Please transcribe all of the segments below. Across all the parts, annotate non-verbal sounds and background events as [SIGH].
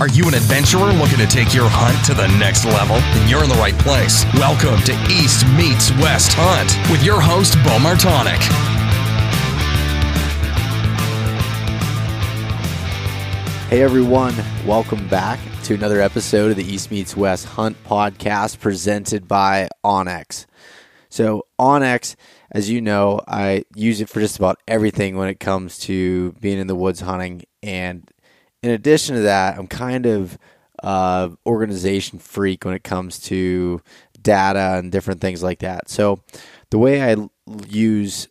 Are you an adventurer looking to take your hunt to the next level? Then you're in the right place. Welcome to East Meets West Hunt with your host, Beau Martonik. Hey everyone, welcome back to another episode of the East Meets West Hunt podcast presented by onX. So, onX, as you know, I use it for just about everything when it comes to being in the woods hunting. And in addition to that, I'm kind of uh, organization freak when it comes to data and different things like that. So, the way I use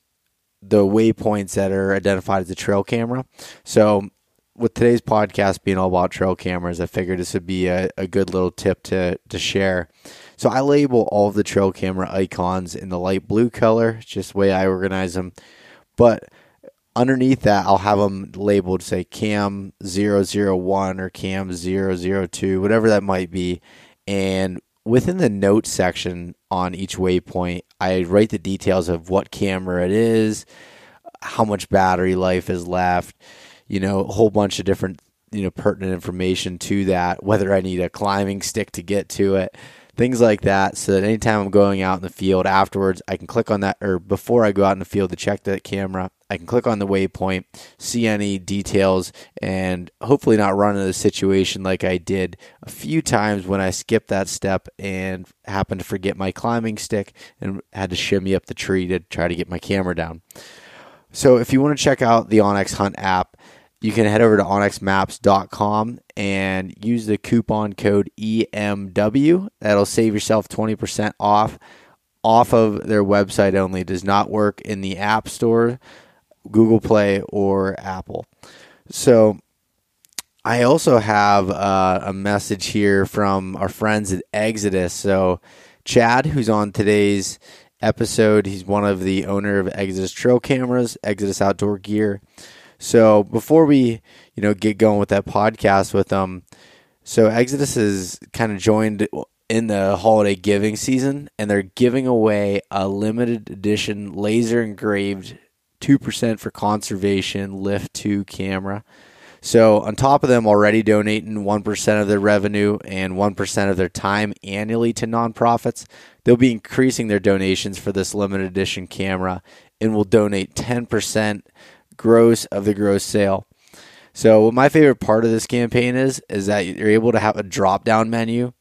the waypoints that are identified as a trail camera. So with today's podcast being all about trail cameras, I figured this would be a, a good little tip to, to share. So I label all of the trail camera icons in the light blue color, just the way I organize them. But underneath that, I'll have them labeled, say, cam 001 or cam 002, whatever that might be. And within the notes section on each waypoint, I write the details of what camera it is, how much battery life is left you know, a whole bunch of different, you know, pertinent information to that, whether I need a climbing stick to get to it, things like that. So that anytime I'm going out in the field afterwards, I can click on that, or before I go out in the field to check that camera, I can click on the waypoint, see any details, and hopefully not run into the situation like I did a few times when I skipped that step and happened to forget my climbing stick and had to shimmy up the tree to try to get my camera down. So if you want to check out the onX Hunt app, you can head over to onxmaps.com and use the coupon code EMW. That'll save yourself 20% off off of their website only. It does not work in the App Store, Google Play, or Apple. So I also have uh, a message here from our friends at Exodus. So Chad, who's on today's episode, he's one of the owner of Exodus Trail Cameras, Exodus Outdoor Gear. So before we, you know, get going with that podcast with them, um, so Exodus is kind of joined in the holiday giving season, and they're giving away a limited edition laser engraved two percent for conservation Lift Two camera. So on top of them already donating one percent of their revenue and one percent of their time annually to nonprofits, they'll be increasing their donations for this limited edition camera and will donate ten percent gross of the gross sale. So what my favorite part of this campaign is is that you're able to have a drop down menu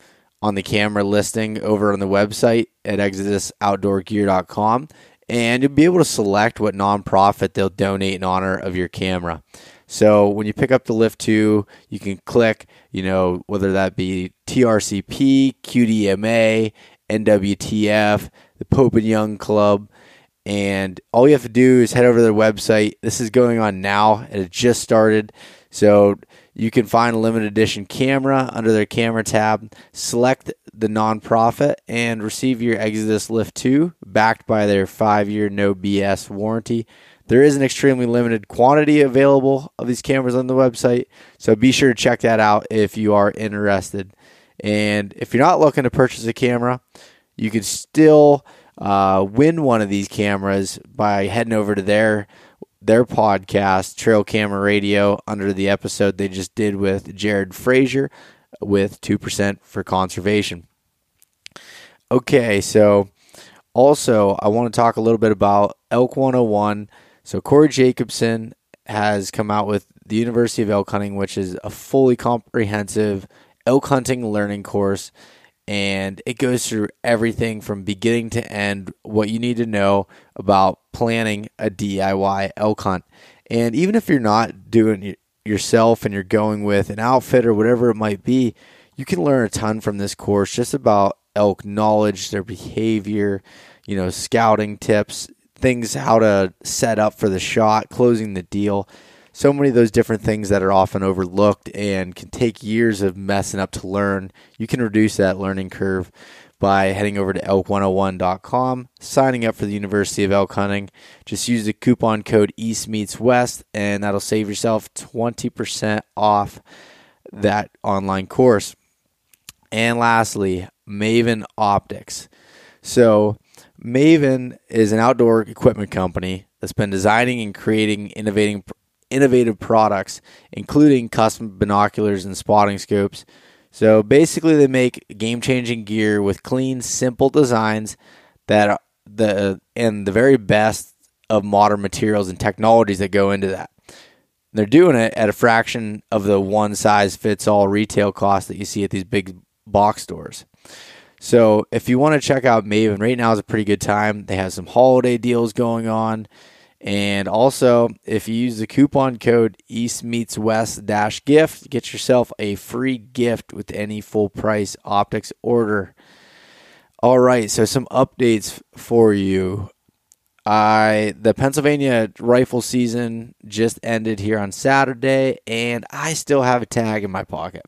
on the camera listing over on the website at exodusoutdoorgear.com and you'll be able to select what nonprofit they'll donate in honor of your camera. So when you pick up the Lift 2, you can click, you know, whether that be TRCP, QDMA, NWTF, the Pope and Young Club, and all you have to do is head over to their website. This is going on now. It just started. So you can find a limited edition camera under their camera tab, select the nonprofit, and receive your Exodus Lift 2 backed by their five year no BS warranty. There is an extremely limited quantity available of these cameras on the website, so be sure to check that out if you are interested. And if you're not looking to purchase a camera, you can still uh, win one of these cameras by heading over to their their podcast, Trail Camera Radio, under the episode they just did with Jared Frazier with 2% for conservation. Okay, so also I want to talk a little bit about Elk 101. So Corey Jacobsen has come out with the University of Elk Hunting, which is a fully comprehensive elk hunting learning course and it goes through everything from beginning to end what you need to know about planning a DIY elk hunt. And even if you're not doing it yourself and you're going with an outfit or whatever it might be, you can learn a ton from this course just about elk knowledge, their behavior, you know, scouting tips, things how to set up for the shot, closing the deal so many of those different things that are often overlooked and can take years of messing up to learn. You can reduce that learning curve by heading over to elk101.com, signing up for the University of Elk Hunting. Just use the coupon code East Meets West, and that'll save yourself 20% off that online course. And lastly, Maven Optics. So, Maven is an outdoor equipment company that's been designing and creating innovating innovative products, including custom binoculars and spotting scopes. So basically, they make game changing gear with clean, simple designs that the and the very best of modern materials and technologies that go into that. They're doing it at a fraction of the one size fits all retail cost that you see at these big box stores. So if you want to check out Maven, right now is a pretty good time. They have some holiday deals going on. And also, if you use the coupon code East Meets West dash gift, get yourself a free gift with any full price optics order. All right, so some updates for you. I the Pennsylvania rifle season just ended here on Saturday, and I still have a tag in my pocket.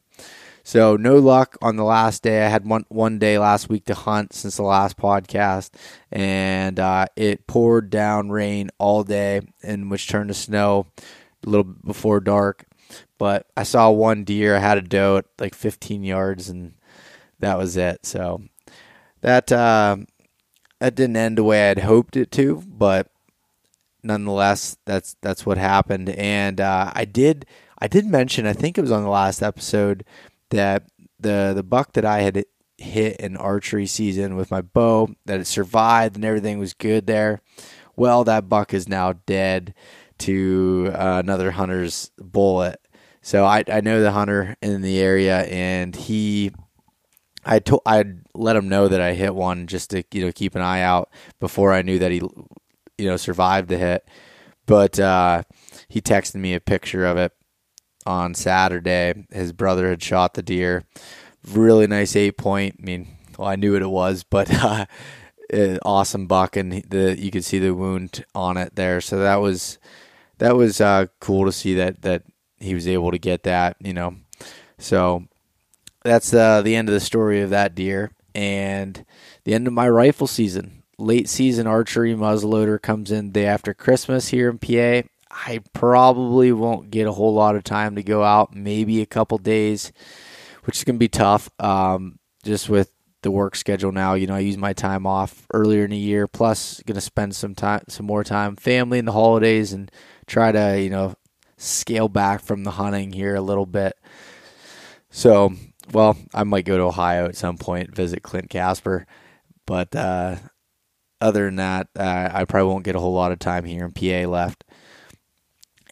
So no luck on the last day. I had one one day last week to hunt since the last podcast, and uh, it poured down rain all day, and which turned to snow a little before dark. But I saw one deer. I had a doe at like 15 yards, and that was it. So that uh, that didn't end the way I'd hoped it to, but nonetheless, that's that's what happened. And uh, I did I did mention I think it was on the last episode that the the buck that I had hit in archery season with my bow that it survived and everything was good there. Well, that buck is now dead to uh, another hunter's bullet. So I I know the hunter in the area and he I told I let him know that I hit one just to you know keep an eye out before I knew that he you know survived the hit. But uh, he texted me a picture of it on Saturday. His brother had shot the deer. Really nice eight point. I mean, well, I knew what it was, but [LAUGHS] uh, awesome buck, and the you could see the wound on it there. So that was that was uh, cool to see that that he was able to get that. You know, so that's uh, the end of the story of that deer and the end of my rifle season. Late season archery muzzleloader comes in day after Christmas here in PA. I probably won't get a whole lot of time to go out, maybe a couple days, which is going to be tough. Um, just with the work schedule now, you know, I use my time off earlier in the year, plus going to spend some time, some more time, family in the holidays, and try to, you know, scale back from the hunting here a little bit. So, well, I might go to Ohio at some point, visit Clint Casper, but uh, other than that, uh, I probably won't get a whole lot of time here in PA left.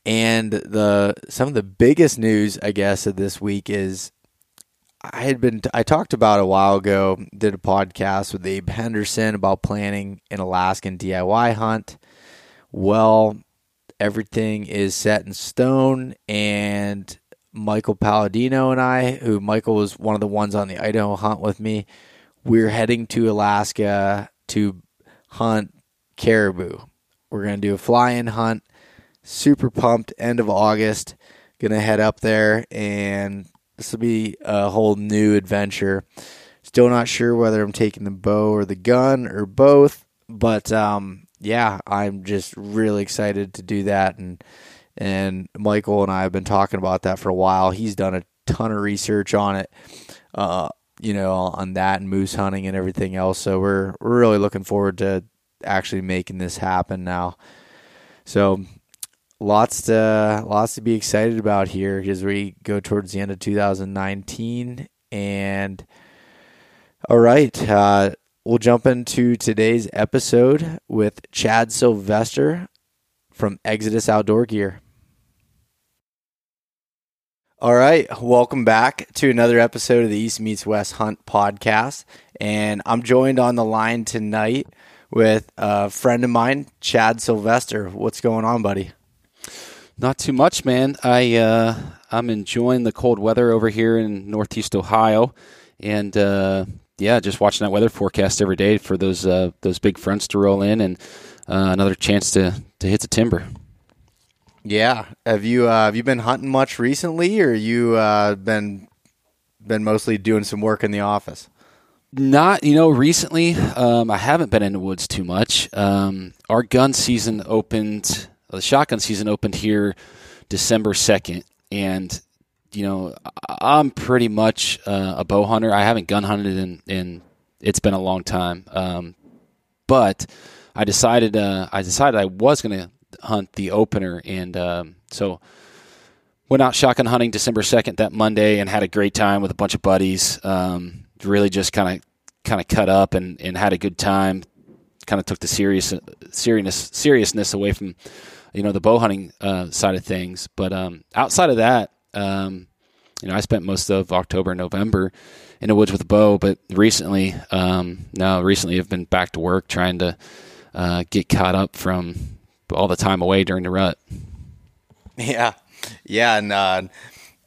And the some of the biggest news, I guess, of this week is I had been I talked about a while ago, did a podcast with Abe Henderson about planning an Alaskan DIY hunt. Well, everything is set in stone and Michael Palladino and I, who Michael was one of the ones on the Idaho hunt with me, we're heading to Alaska to hunt caribou. We're going to do a fly in hunt super pumped. End of August, gonna head up there, and this will be a whole new adventure. Still not sure whether I'm taking the bow or the gun or both, but um, yeah, I'm just really excited to do that. And and Michael and I have been talking about that for a while. He's done a ton of research on it, uh, you know, on that and moose hunting and everything else. So we're we're really looking forward to actually making this happen now. So lots to lots to be excited about here as we go towards the end of 2019 and all right uh, we'll jump into today's episode with chad sylvester from exodus outdoor gear. All right welcome back to another episode of the east meets west hunt podcast. And i'm joined on the line tonight with a friend of mine chad sylvester. What's going on buddy not too much, man. I uh, I'm enjoying the cold weather over here in Northeast Ohio, and uh, yeah, just watching that weather forecast every day for those uh, those big fronts to roll in, and uh, another chance to to hit the timber. Yeah, have you uh, have you been hunting much recently, or you uh, been been mostly doing some work in the office? Not, you know, recently um, I haven't been in the woods too much. Um, our gun season opened the shotgun season opened here December 2nd. And, you know, I'm pretty much uh, a bow hunter. I haven't gun hunted in, in it's been a long time. Um, but I decided, uh, I decided I was going to hunt the opener, and um, so went out shotgun hunting December second that Monday, and had a great time with a bunch of buddies. Um, really just kind of kind of cut up and, and had a good time. Kind of took the serious seriousness away from you know the bow hunting uh, side of things. But um, outside of that, um, you know, I spent most of October November in the woods with a bow. But recently, um, no, recently I've been back to work trying to uh, get caught up from all the time away during the rut. [LAUGHS] Yeah, yeah, and uh,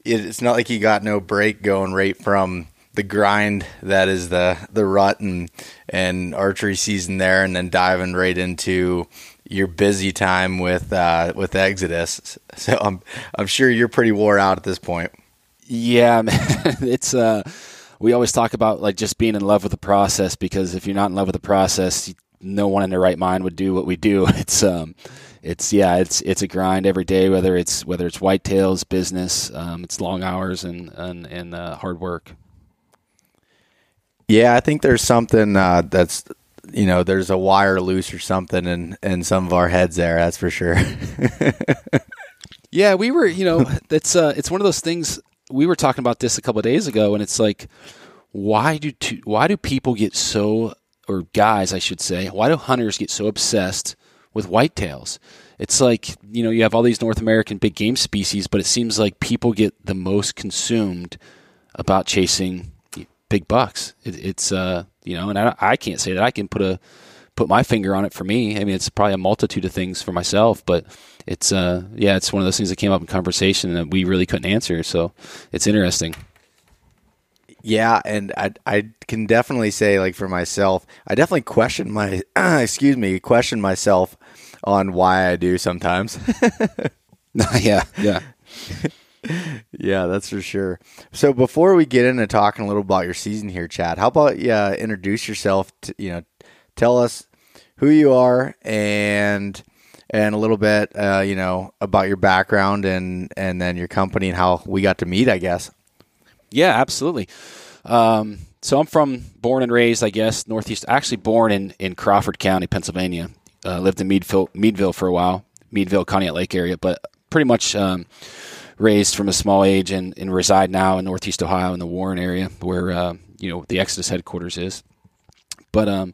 it's not like you got no break going right from the grind that is the the rut and and archery season there, and then diving right into your busy time with uh, with Exodus. [LAUGHS] So I'm I'm sure you're pretty wore out at this point. Yeah, man. [LAUGHS] it's uh, we always talk about like just being in love with the process because if you're not in love with the process, no one in their right mind would do what we do. [LAUGHS] It's um, it's yeah, it's it's a grind every day. Whether it's whether it's whitetails, business, um, it's long hours and and and uh, hard work. Yeah, I think there's something uh, that's you know there's a wire loose or something in in some of our heads there. That's for sure. [LAUGHS] yeah, we were you know it's uh, it's one of those things. We were talking about this a couple days ago, and it's like, why do why do people get so or guys, I should say, why do hunters get so obsessed with whitetails? It's like, you know, you have all these North American big game species, but it seems like people get the most consumed about chasing big bucks. It, it's, uh, you know, and I, I can't say that I can put a, put my finger on it for me. I mean, it's probably a multitude of things for myself, but it's, uh, yeah, it's one of those things that came up in conversation that we really couldn't answer. So it's interesting. Yeah, and I I can definitely say like for myself, I definitely question my [CLEARS THROAT] excuse me, question myself on why I do sometimes. [LAUGHS] [LAUGHS] yeah, yeah. Yeah, that's for sure. So before we get into talking a little about your season here, Chad, how about you uh, introduce yourself? To, you know, tell us who you are and and a little bit, uh, you know, about your background and and then your company and how we got to meet. I guess. Yeah, absolutely. Um, so I'm from, born and raised, I guess, Northeast. Actually, born in, in Crawford County, Pennsylvania. Uh, lived in Meadville, Meadville for a while, Meadville, Conneaut Lake area, but pretty much um, raised from a small age and, and reside now in Northeast Ohio in the Warren area, where uh, you know the Exodus headquarters is. But um,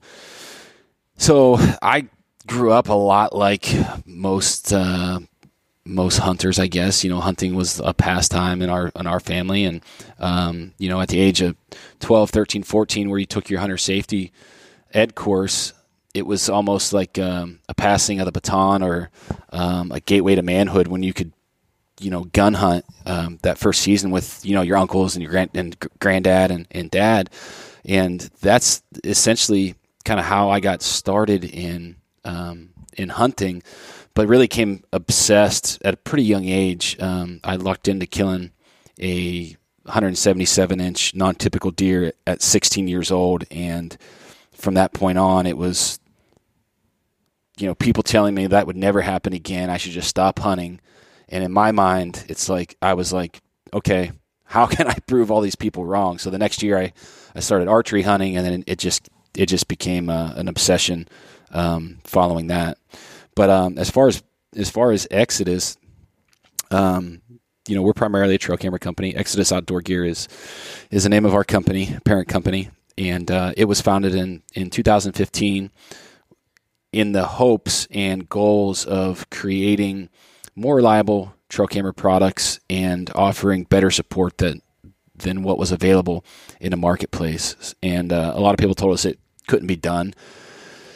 so I grew up a lot like most uh, most hunters, I guess. You know, hunting was a pastime in our in our family, and um, you know, at the age of 12, 13, 14, where you took your hunter safety ed course, it was almost like um, a passing of the baton or um, a gateway to manhood when you could, you know, gun hunt um, that first season with you know your uncles and your grand and granddad and, and dad, and that's essentially kind of how I got started in um, in hunting but really came obsessed at a pretty young age. Um, I lucked into killing a 177 inch non typical deer at 16 years old. And from that point on, it was, you know, people telling me that would never happen again. I should just stop hunting. And in my mind, it's like, I was like, okay, how [LAUGHS] can I prove all these people wrong? So the next year I, I started archery hunting and then it just, it just became uh, an obsession um, following that. But um, as far as as far as Exodus, um, you know, we're primarily a trail camera company. Exodus Outdoor Gear is is the name of our company, parent company, and uh, it was founded in in 2015 in the hopes and goals of creating more reliable trail camera products and offering better support than than what was available in the marketplace. And uh, a lot of people told us it couldn't be done.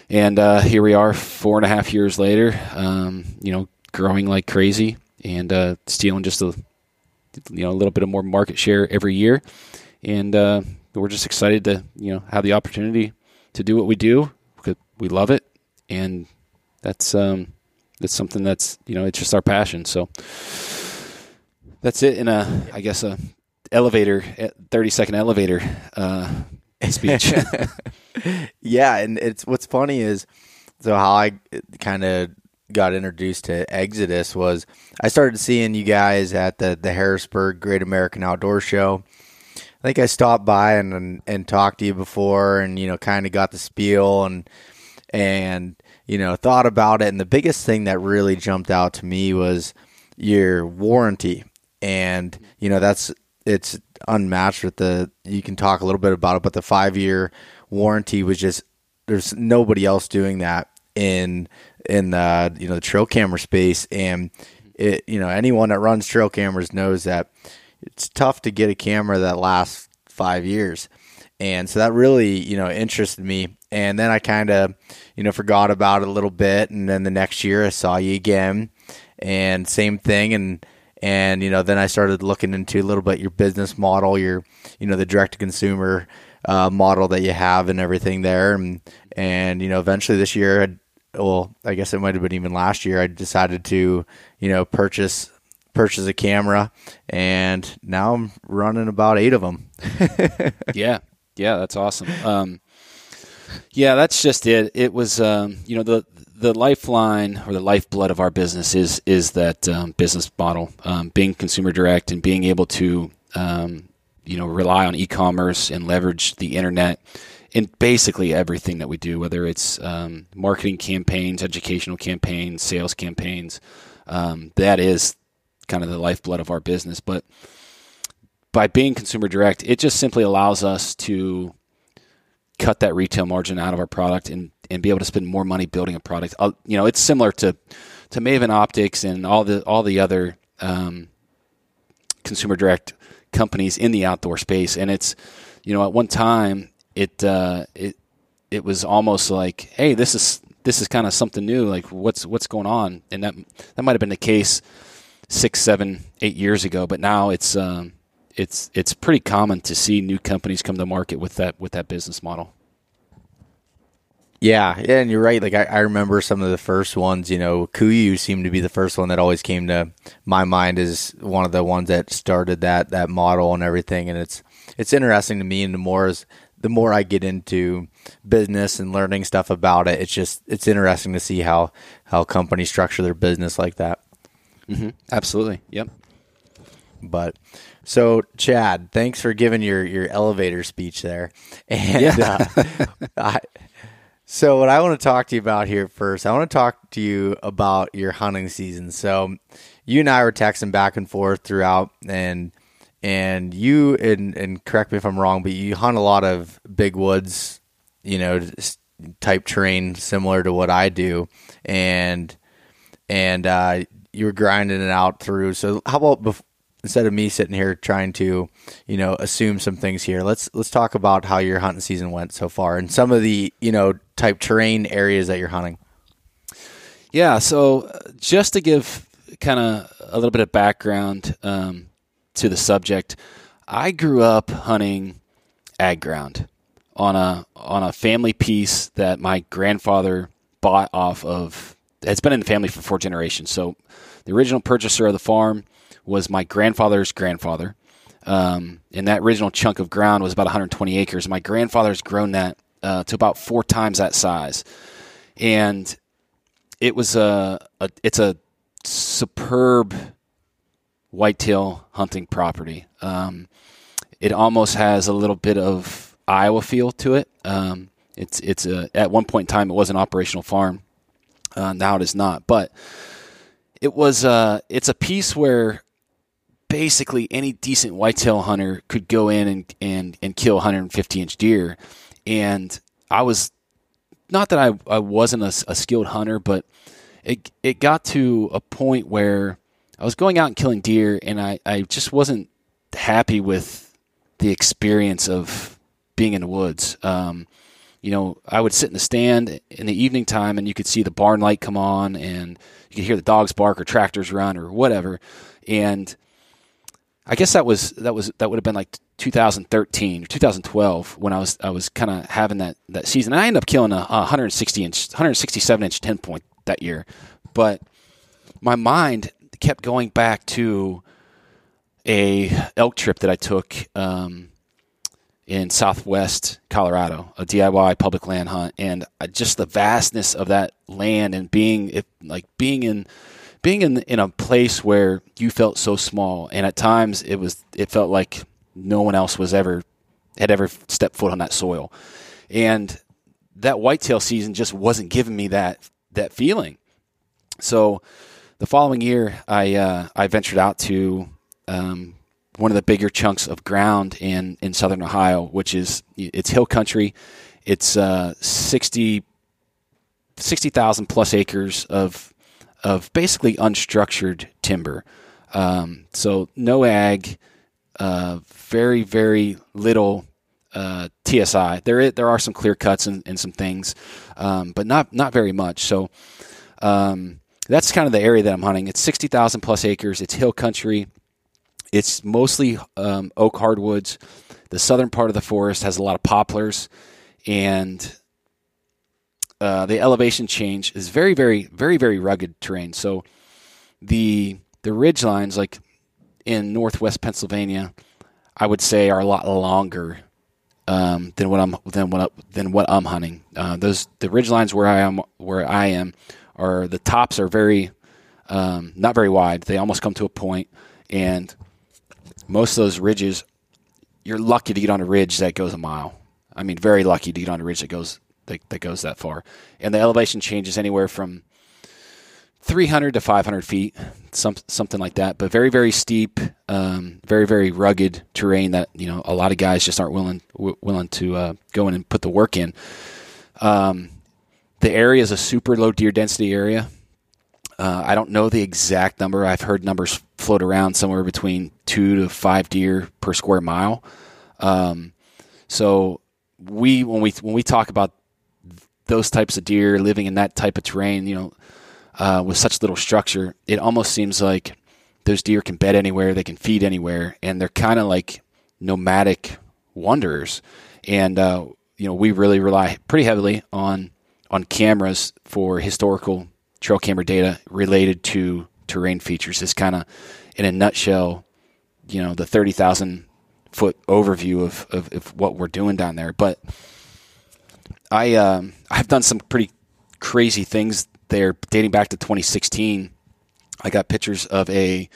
And uh, here we are, four and a half years later. Um, you know, growing like crazy and uh, stealing just a you know a little bit of more market share every year. And uh, we're just excited to you know have the opportunity to do what we do because we love it, and that's um, that's something that's you know it's just our passion. So that's it in a I guess a elevator thirty second elevator uh, speech. [LAUGHS] yeah, and it's what's funny is so how I kind of got introduced to Exodus was I started seeing you guys at the the Harrisburg Great American Outdoor Show. I think I stopped by and and, and talked to you before, and you know, kind of got the spiel and and you know, thought about it. And the biggest thing that really jumped out to me was your warranty. And, you know, that's, it's unmatched with the, you can talk a little bit about it, but the five year warranty was just, there's nobody else doing that in, in the, you know, the trail camera space. And it, you know, anyone that runs trail cameras knows that it's tough to get a camera that lasts five years. And so that really, you know, interested me. And then I kind of, you know, forgot about it a little bit. And then the next year I saw you again and same thing. And, and, you know, then I started looking into a little bit your business model, your, you know, the direct to consumer uh, model that you have and everything there. And, and, you know, eventually this year, I'd, well, I guess it might have been even last year, I decided to, you know, purchase purchase a camera, and now I'm running about eight of them. [LAUGHS] yeah, yeah, that's awesome. Um, yeah, that's just it. It was, um, you know, the the lifeline or the lifeblood of our business is is that um, business model, um, being consumer direct and being able to, um, you know, rely on e-commerce and leverage the internet in basically everything that we do, whether it's um, marketing campaigns, educational campaigns, sales campaigns. that is kind of the lifeblood of our business. But by being consumer direct, it just simply allows us to cut that retail margin out of our product and, and be able to spend more money building a product. You know, it's similar to to Maven Optics and all the all the other um, consumer direct companies in the outdoor space. And it's you know at one time it uh, it it was almost like, hey, this is this is kind of something new. Like what's what's going on? And that that might have been the case six, seven, eight years ago, but now it's um, it's it's pretty common to see new companies come to market with that with that business model. Yeah, yeah, and you're right. Like I, I remember some of the first ones. You know, Kuiu seemed to be the first one that always came to my mind as one of the ones that started that that model and everything. And it's it's interesting to me, and the more as the more I get into business and learning stuff about it, it's just it's interesting to see how how companies structure their business like that. Mm-hmm. Absolutely. Yep. But so, Chad, thanks for giving your your elevator speech there. [LAUGHS] And yeah. uh, [LAUGHS] I, so, what I want to talk to you about here first, I want to talk to you about your hunting season. So, you and I were texting back and forth throughout, and and you and and correct me if I'm wrong, but you hunt a lot of big woods, you know, type terrain similar to what I do, and and uh, you were grinding it out through. So how about bef- instead of me sitting here trying to, you know, assume some things here, let's let's talk about how your hunting season went so far and some of the you know type terrain areas that you're hunting. Yeah. So uh, just to give kind of a little bit of background um, to the subject, I grew up hunting ag ground on a on a family piece that my grandfather bought off of it's been in the family for four generations. So the original purchaser of the farm was my grandfather's grandfather. Um, and that original chunk of ground was about 120 acres. My grandfather's grown that uh, to about four times that size, and it was a, a it's a superb whitetail hunting property. Um, it almost has a little bit of Iowa feel to it. Um, it's it's a, at one point in time it was an operational farm, uh, now it is not, but it was uh, it's a piece where basically any decent whitetail hunter could go in and and, and kill 150 inch deer, and I was not that I, I wasn't a, a skilled hunter, but it it got to a point where I was going out and killing deer, and I, I just wasn't happy with the experience of being in the woods. Um, you know, I would sit in the stand in the evening time and you could see the barn light come on and you could hear the dogs bark or tractors run or whatever. And I guess that was that was that would have been like 2013 or 2012 when I was I was kind of having that that season. I ended up killing a, a 160 inch 167 inch 10 point that year. But my mind kept going back to a elk trip that I took um, in Southwest Colorado, a DIY public land hunt, and just the vastness of that land and being it, like being in being in in a place where you felt so small, and at times it was it felt like no one else was ever had ever stepped foot on that soil, and that whitetail season just wasn't giving me that that feeling. So the following year, I uh, I ventured out to um, one of the bigger chunks of ground in in southern Ohio, which is it's hill country. It's uh, 60 60,000 plus acres of of basically unstructured timber. Um, so no ag, uh, very very little uh, TSI. There is, there are some clear cuts and, and some things, um, but not not very much. So um, that's kind of the area that I'm hunting. It's sixty thousand plus acres. It's hill country. It's mostly um, oak hardwoods. The southern part of the forest has a lot of poplars, and uh, the elevation change is very, very, very, very rugged terrain. So the the ridge lines, like in northwest Pennsylvania, I would say are a lot longer um, than what I'm than what than what I'm hunting. Uh, those the ridge lines where I am where I am are the tops are very um, not very wide. They almost come to a point, and most of those ridges, you're lucky to get on a ridge that goes a mile. I mean, very lucky to get on a ridge that goes that, that goes that far. And the elevation changes anywhere from 300 to 500 feet, some, something like that. But very, very steep, um, very, very rugged terrain that you know a lot of guys just aren't willing w- willing to uh, go in and put the work in. Um, the area is a super low deer density area. Uh, I don't know the exact number. I've heard numbers float around somewhere between two to five deer per square mile. Um, so we when we when we talk about those types of deer living in that type of terrain, you know, uh, with such little structure, it almost seems like those deer can bed anywhere, they can feed anywhere, and they're kind of like nomadic wanderers. And uh, you know, we really rely pretty heavily on on cameras for historical trail camera data related to terrain features. Is kind of in a nutshell, you know, the thirty thousand foot overview of, of, of what we're doing down there. But I um, I've done some pretty crazy things there, dating back to 2016. I got pictures of a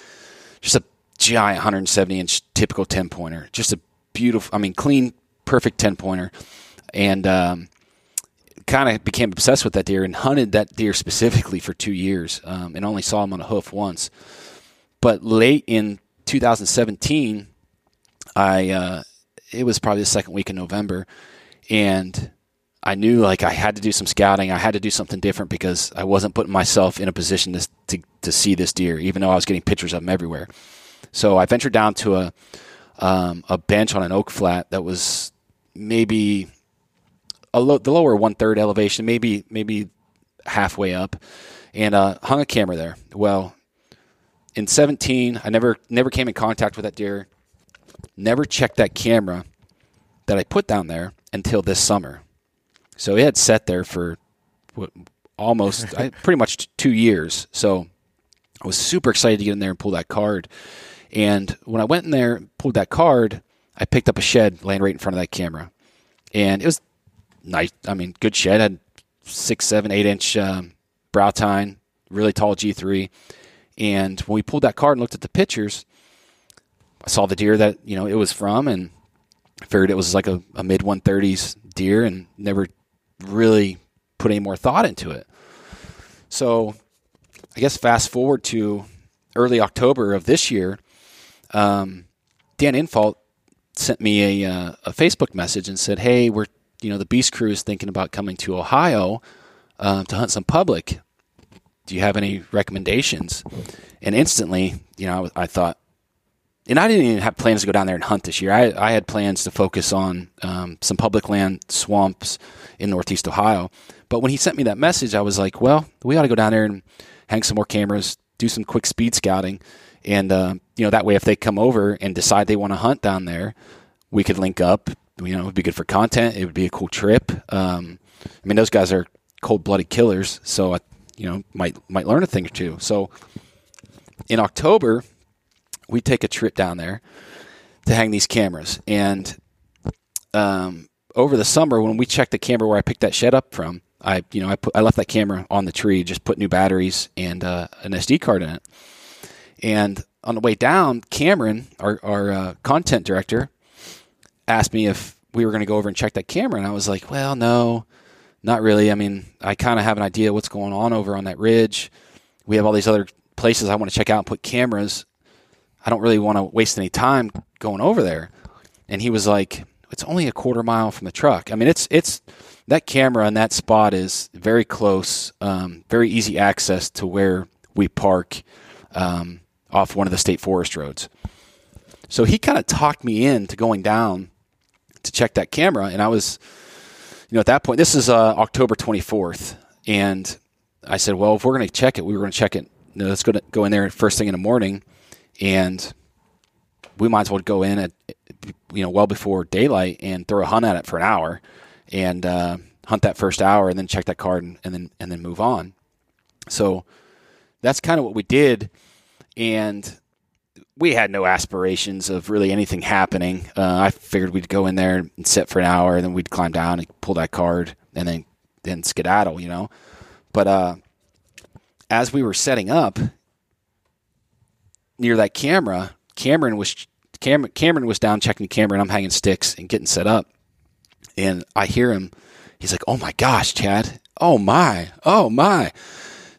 just a giant 170 inch typical 10 pointer, just a beautiful, I mean, clean, perfect 10 pointer, and um, kind of became obsessed with that deer and hunted that deer specifically for two years, um, and only saw him on a hoof once. But late in 2017, I uh, it was probably the second week in November, and I knew like I had to do some scouting. I had to do something different because I wasn't putting myself in a position to, to, to see this deer, even though I was getting pictures of him everywhere. So I ventured down to a um, a bench on an oak flat that was maybe a lo- the lower one third elevation, maybe maybe halfway up, and uh, hung a camera there. Well, in 17, I never never came in contact with that deer. Never checked that camera that I put down there until this summer. So it had sat there for almost [LAUGHS] I, pretty much two years. So I was super excited to get in there and pull that card. And when I went in there, pulled that card, I picked up a shed laying right in front of that camera, and it was nice. I mean, good shed had six, seven, eight inch um, brow tine, really tall G three. And when we pulled that card and looked at the pictures, I saw the deer that you know it was from, and figured it was like a, a mid 130s deer, and never really put any more thought into it. So, I guess fast forward to early October of this year, um, Dan Infalt sent me a, uh, a Facebook message and said, "Hey, we're you know the Beast Crew is thinking about coming to Ohio uh, to hunt some public. Do you have any recommendations?" And instantly, you know, I, I thought, and I didn't even have plans to go down there and hunt this year. I, I had plans to focus on um, some public land swamps in Northeast Ohio. But when he sent me that message, I was like, well, we ought to go down there and hang some more cameras, do some quick speed scouting, and uh, you know that way, if they come over and decide they want to hunt down there, we could link up. You know, it would be good for content. It would be a cool trip. Um, I mean, those guys are cold blooded killers, so I, you know, might might learn a thing or two. So in October we take a trip down there to hang these cameras. And um, over the summer, when we checked the camera where I picked that shed up from, I you know I put I left that camera on the tree, just put new batteries and uh, an SD card in it. And on the way down, Cameron, our our uh, content director, asked me if we were going to go over and check that camera, and I was like, well, no, Not really. I mean, I kind of have an idea what's going on over on that ridge. We have all these other places I want to check out and put cameras. I don't really want to waste any time going over there. And he was like, "It's only a quarter mile from the truck." I mean, it's it's that camera and that spot is very close, um, very easy access to where we park um, off one of the state forest roads. So he kind of talked me into going down to check that camera, and I was, you know, at that point, this is uh, October 24th, and I said, well, if we're going to check it, we were going to check it. You know, let's go to, go in there first thing in the morning, and we might as well go in at you know well before daylight and throw a hunt at it for an hour, and uh, hunt that first hour, and then check that card, and, and then and then move on. So that's kind of what we did, and we had no aspirations of really anything happening. Uh, I figured we'd go in there and sit for an hour, and then we'd climb down and pull that card, and then then skedaddle, you know. But uh, as we were setting up near that camera, Cameron was Cameron, Cameron was down checking the camera, and I'm hanging sticks and getting set up, and I hear him. He's like, "Oh my gosh, Chad! Oh my! Oh my!"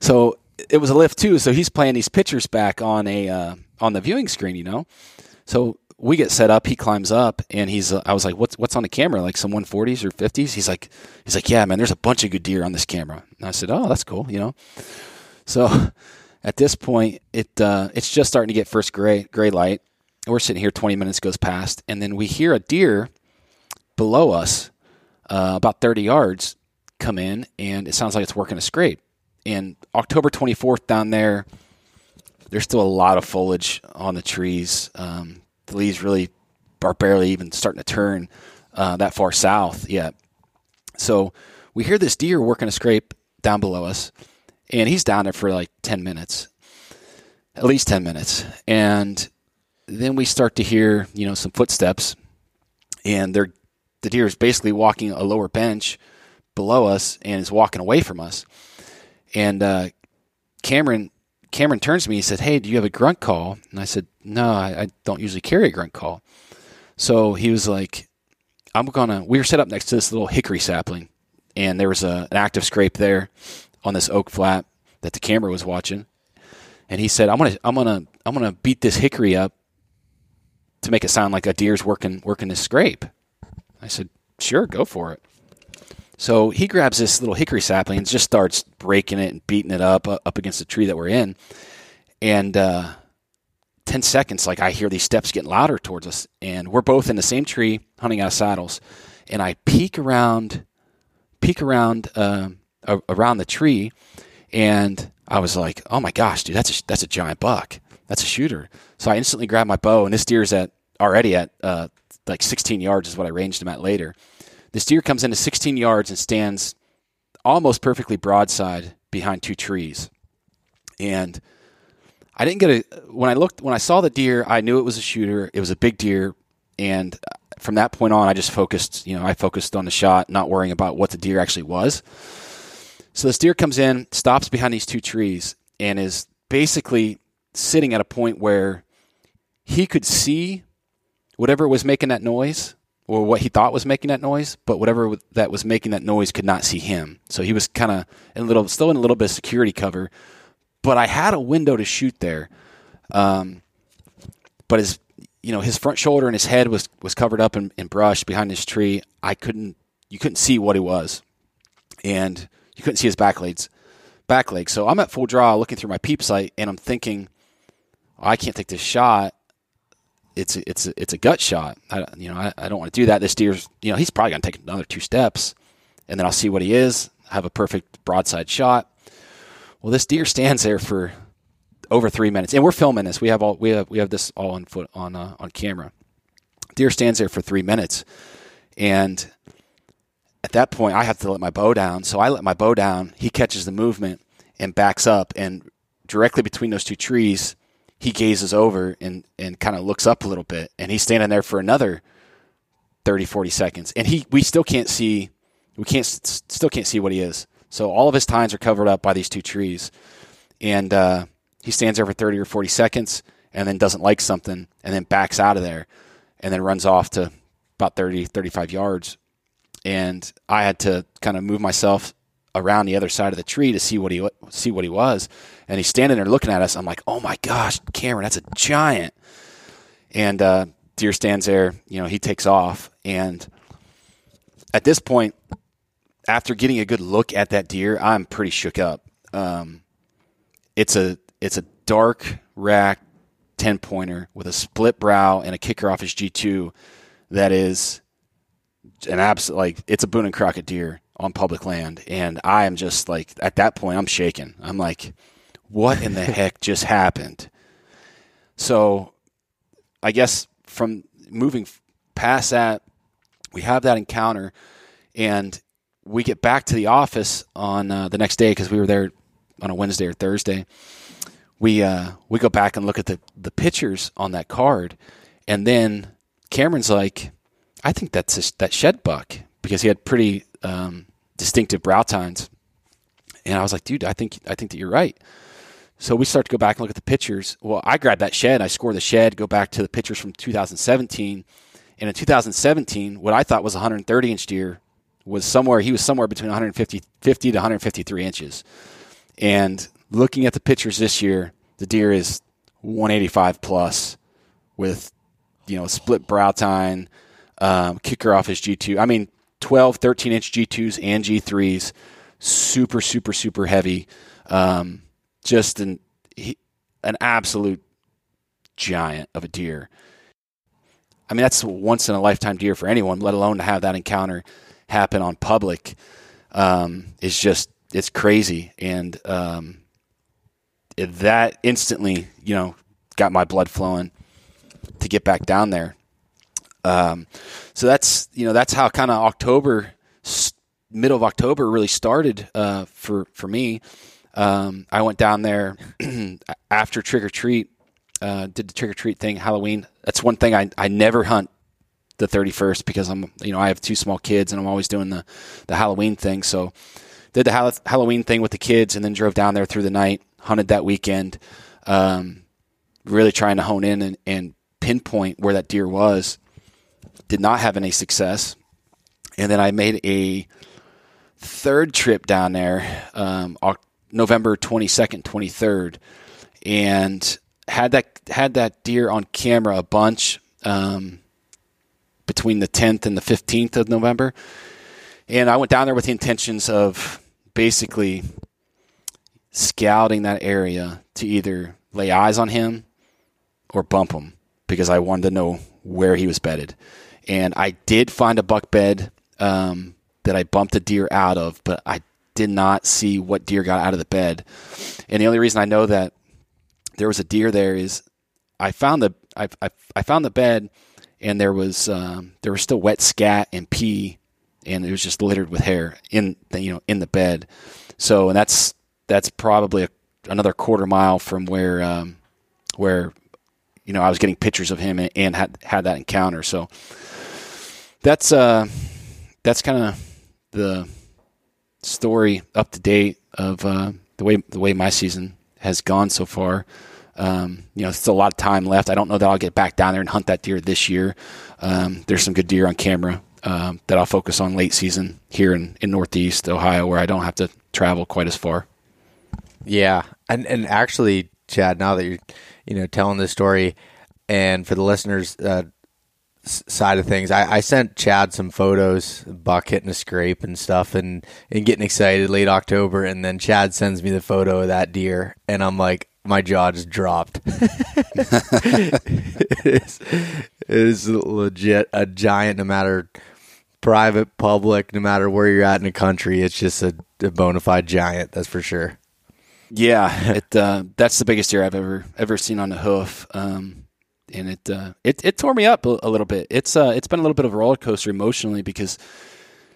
So it was a Lift 2. So he's playing these pictures back on a uh, on the viewing screen, you know. So we get set up. He climbs up, and he's. Uh, I was like, "What's what's on the camera? Like some 140s or 50s?" He's like, "He's like, yeah, man. There's a bunch of good deer on this camera." And I said, "Oh, that's cool," you know. So at this point, it uh, it's just starting to get first gray gray light. We're sitting here. 20 minutes goes past, and then we hear a deer below us, uh, about 30 yards, come in, and it sounds like it's working a scrape and October 24th down there, there's still a lot of foliage on the trees. Um, the leaves really are barely even starting to turn uh, that far south yet. So we hear this deer working a scrape down below us, and he's down there for like 10 minutes, at least 10 minutes. And then we start to hear, you know, some footsteps, and they're, the deer is basically walking a lower bench below us and is walking away from us. And uh, Cameron Cameron turns to me. He said, "Hey, do you have a grunt call?" And I said, "No, I, I don't usually carry a grunt call." So he was like, "I'm gonna." We were set up next to this little hickory sapling, and there was a, an active scrape there on this oak flat that the camera was watching. And he said, "I'm gonna, I'm gonna, I'm gonna beat this hickory up to make it sound like a deer's working working this scrape." I said, "Sure, go for it." So he grabs this little hickory sapling and just starts breaking it and beating it up uh, up against the tree that we're in. And uh, ten seconds, like I hear these steps getting louder towards us, and we're both in the same tree hunting out of saddles. And I peek around, peek around uh, around the tree, and I was like, "Oh my gosh, dude, that's a, that's a giant buck. That's a shooter." So I instantly grabbed my bow, and this deer's at already at uh, like 16 yards is what I ranged him at later. This deer comes into 16 yards and stands almost perfectly broadside behind two trees. And I didn't get a when I looked when I saw the deer, I knew it was a shooter. It was a big deer, and from that point on, I just focused. You know, I focused on the shot, not worrying about what the deer actually was. So this deer comes in, stops behind these two trees, and is basically sitting at a point where he could see whatever was making that noise or what he thought was making that noise, but whatever that was making that noise could not see him. So he was kind of in a little, still in a little bit of security cover. But I had a window to shoot there, um, but his, you know, his front shoulder and his head was was covered up in, in brush behind this tree. I couldn't, you couldn't see what he was, and you couldn't see his back legs, back legs. So I'm at full draw, looking through my peep sight, and I'm thinking, oh, I can't take this shot it's a, it's a, it's a gut shot. I, you know, I, I don't want to do that. This deer's, you know, he's probably going to take another two steps, and then I'll see what he is. Have a perfect broadside shot. Well, this deer stands there for over three minutes, and we're filming this. We have all we have we have this all on foot on uh, on camera. Deer stands there for three minutes, and at that point, I have to let my bow down. So I let my bow down. He catches the movement and backs up, and directly between those two trees he gazes over and, and kind of looks up a little bit. And he's standing there for another 30 40 seconds. And he we still can't see we can't still can't see what he is. So all of his tines are covered up by these two trees. And uh, he stands there for 30 or 40 seconds and then doesn't like something and then backs out of there and then runs off to about 30 35 yards and I had to kind of move myself around the other side of the tree to see what he see what he was. And he's standing there looking at us. I'm like, oh my gosh, Cameron, that's a giant. And uh, deer stands there. You know, he takes off, and at this point, after getting a good look at that deer, I'm pretty shook up. Um, it's a it's a dark rack ten pointer with a split brow and a kicker off his G two that is an absolute like it's a Boone and Crockett deer on public land, and I am just like at that point I'm shaking. I'm like, what in the [LAUGHS] heck just happened? So, I guess from moving past that, we have that encounter, and we get back to the office on uh, the next day because we were there on a Wednesday or Thursday. We uh, we go back and look at the the pictures on that card, and then Cameron's like, I think that's a, that shed buck because he had pretty um, distinctive brow tines. And I was like, dude, I think I think that you're right. So we start to go back and look at the pictures. Well, I grabbed that shed, I score the shed, go back to the pictures from 2017. And in 2017, what I thought was a 130 inch deer was somewhere, he was somewhere between 150 50 to 153 inches. And looking at the pictures this year, the deer is 185 plus with, you know, split brow tine, um, kicker off his G2. I mean, 12, 13 inch G2s and G3s, super, super, super heavy. Um, just an, he, an absolute giant of a deer. I mean, that's once in a lifetime deer for anyone, let alone to have that encounter happen on public. Um, is just, it's crazy. And, um, that instantly, you know, got my blood flowing to get back down there. Um, so that's you know that's how kind of October, middle of October, really started uh, for for me. Um, I went down there [CLEARS THROAT] after trick or treat, uh, did the trick or treat thing, Halloween. That's one thing I I never hunt the 31st because I'm you know I have two small kids and I'm always doing the the Halloween thing. So did the Halloween thing with the kids and then drove down there through the night, hunted that weekend. Um, really trying to hone in and, and pinpoint where that deer was did not have any success. And then I made a third trip down there, um, November 22nd, 23rd, and had that had that deer on camera a bunch um, between the 10th and the 15th of November. And I went down there with the intentions of basically scouting that area to either lay eyes on him or bump him because I wanted to know where he was bedded and I did find a buck bed um, that I bumped a deer out of, but I did not see what deer got out of the bed. And the only reason I know that there was a deer there is I found the I, I, I found the bed, and there was um, there was still wet scat and pee, and it was just littered with hair in the, you know in the bed. So and that's that's probably a, another quarter mile from where um, where you know I was getting pictures of him and, and had had that encounter. So that's uh, that's kind of the story up to date of uh, the way the way my season has gone so far. Um, you know, still a lot of time left. I don't know that I'll get back down there and hunt that deer this year. Um, there's some good deer on camera um, that I'll focus on late season here in, in Northeast Ohio, where I don't have to travel quite as far. Yeah, and and actually, Chad, now that you're you know telling this story, and for the listeners, uh, side of things, I, I, sent Chad some photos, buck hitting a scrape and stuff, and and getting excited late October, and then Chad sends me the photo of that deer, and I'm like, my jaw just dropped. [LAUGHS] it, is, it is legit a giant, no matter private, public, no matter where you're at in the country. It's just a, a bona fide giant, that's for sure. Yeah, it uh, that's the biggest deer I've ever ever seen on the hoof. Um, and it uh, it it tore me up a, a, little bit. It's uh it's been a little bit of a roller coaster emotionally because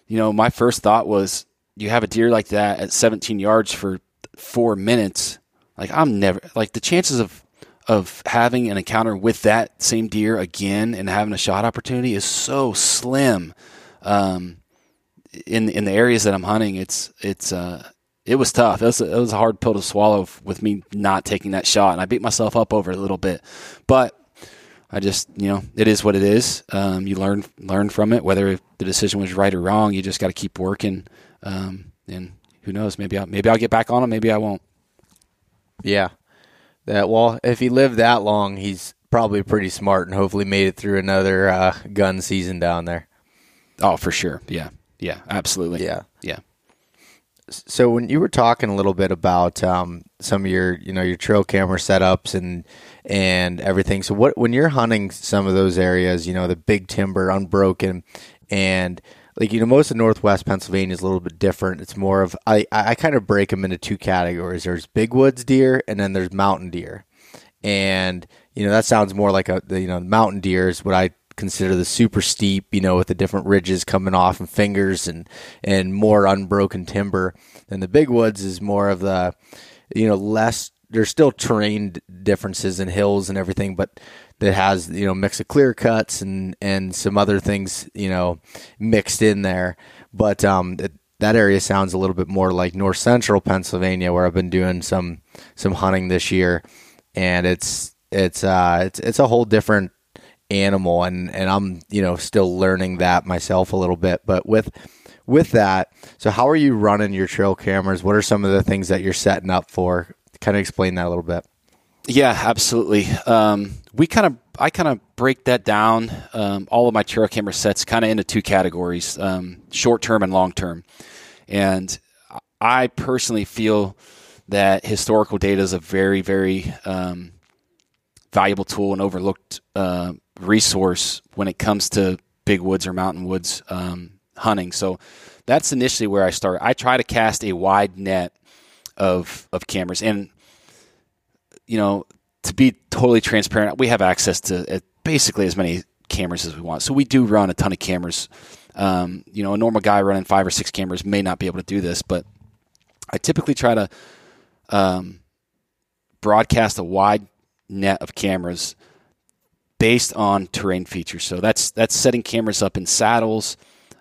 you know my first thought was you have a deer like that at 17 yards for four minutes. Like I'm never like the chances of of having an encounter with that same deer again and having a shot opportunity is so slim. Um, in in the areas that I'm hunting, it's it's uh it was tough. It was, it was a hard pill to swallow with me not taking that shot, and I beat myself up over it a little bit. But I just you know it is what it is. Um, you learn learn from it. Whether the decision was right or wrong, you just got to keep working. Um, and who knows? Maybe I'll, maybe I'll get back on him. Maybe I won't. Yeah. That well, if he lived that long, he's probably pretty smart and hopefully made it through another uh, gun season down there. Oh, for sure. Yeah. Yeah. Absolutely. Yeah. Yeah. So when you were talking a little bit about um, some of your, you know, your trail camera setups and and everything. So what when you're hunting some of those areas, you know, the big timber, unbroken, and like you know, most of Northwest Pennsylvania is a little bit different. It's more of I I kind of break them into two categories. There's big woods deer, and then there's mountain deer, and you know that sounds more like a you know mountain deer is what I consider the super steep, you know, with the different ridges coming off and fingers and and more unbroken timber. And the big woods is more of the, you know, less. There's still terrain differences and hills and everything, but that has you know mix of clear cuts and and some other things you know mixed in there. But um, that area sounds a little bit more like north central Pennsylvania, where I've been doing some some hunting this year, and it's it's uh it's it's a whole different animal. And and I'm you know still learning that myself a little bit. But with with that so how are you running your trail cameras? What are some of the things that you're setting up for kind of explain that a little bit yeah absolutely um, we kind of I kind of break that down um, all of my trail camera sets kind of into two categories um, short term and long term and I personally feel that historical data is a very very um, valuable tool and overlooked uh, resource when it comes to big woods or mountain woods um, hunting. So that's initially where I start. I try to cast a wide net of of cameras, and you know, to be totally transparent, we have access to uh, basically as many cameras as we want. So we do run a ton of cameras. Um, you know, a normal guy running five or six cameras may not be able to do this, but I typically try to um, broadcast a wide net of cameras based on terrain features. So that's that's setting cameras up in saddles,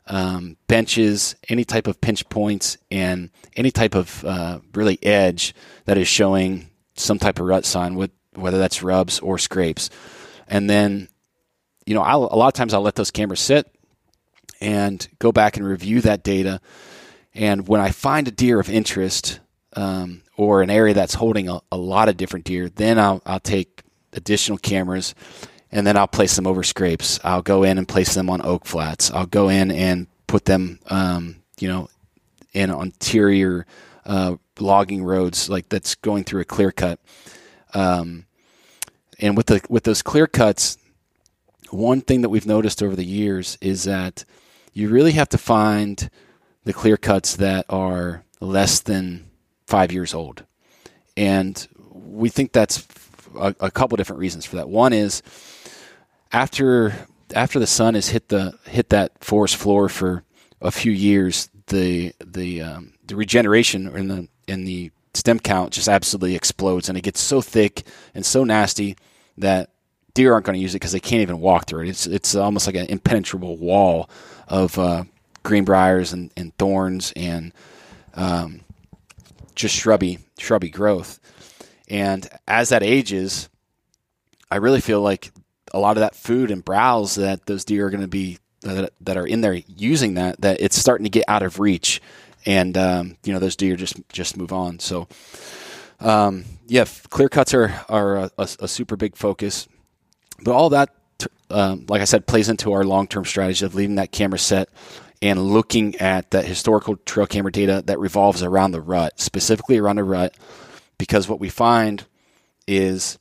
um, benches, any type of pinch points, and any type of uh, really edge that is showing some type of rut sign, with whether that's rubs or scrapes. And then, you know, I'll, a lot of times I'll let those cameras sit and go back and review that data. And when I find a deer of interest um, or an area that's holding a, a lot of different deer, then I'll, I'll take additional cameras and then I'll place them over scrapes. I'll go in and place them on oak flats. I'll go in and put them, um, you know, in interior uh, logging roads like that's going through a clear cut. Um, and with the with those clear cuts, one thing that we've noticed over the years is that you really have to find the clear cuts that are less than five years old, and we think that's a, a couple different reasons for that. One is after after the sun has hit the hit that forest floor for a few years, the the um, the regeneration in the in the stem count just absolutely explodes, and it gets so thick and so nasty that deer aren't going to use it because they can't even walk through it. It's it's almost like an impenetrable wall of uh, greenbriers and, and thorns and um, just shrubby shrubby growth. And as that ages, I really feel like a lot of that food and browse that those deer are going to be that, that are in there using that that it's starting to get out of reach, and um, you know those deer just just move on. So, um, yeah, clear cuts are are a, a, a, super big focus, but all that, um, like I said, plays into our long term strategy of leaving that camera set and looking at that historical trail camera data that revolves around the rut, specifically around the rut, because what we find is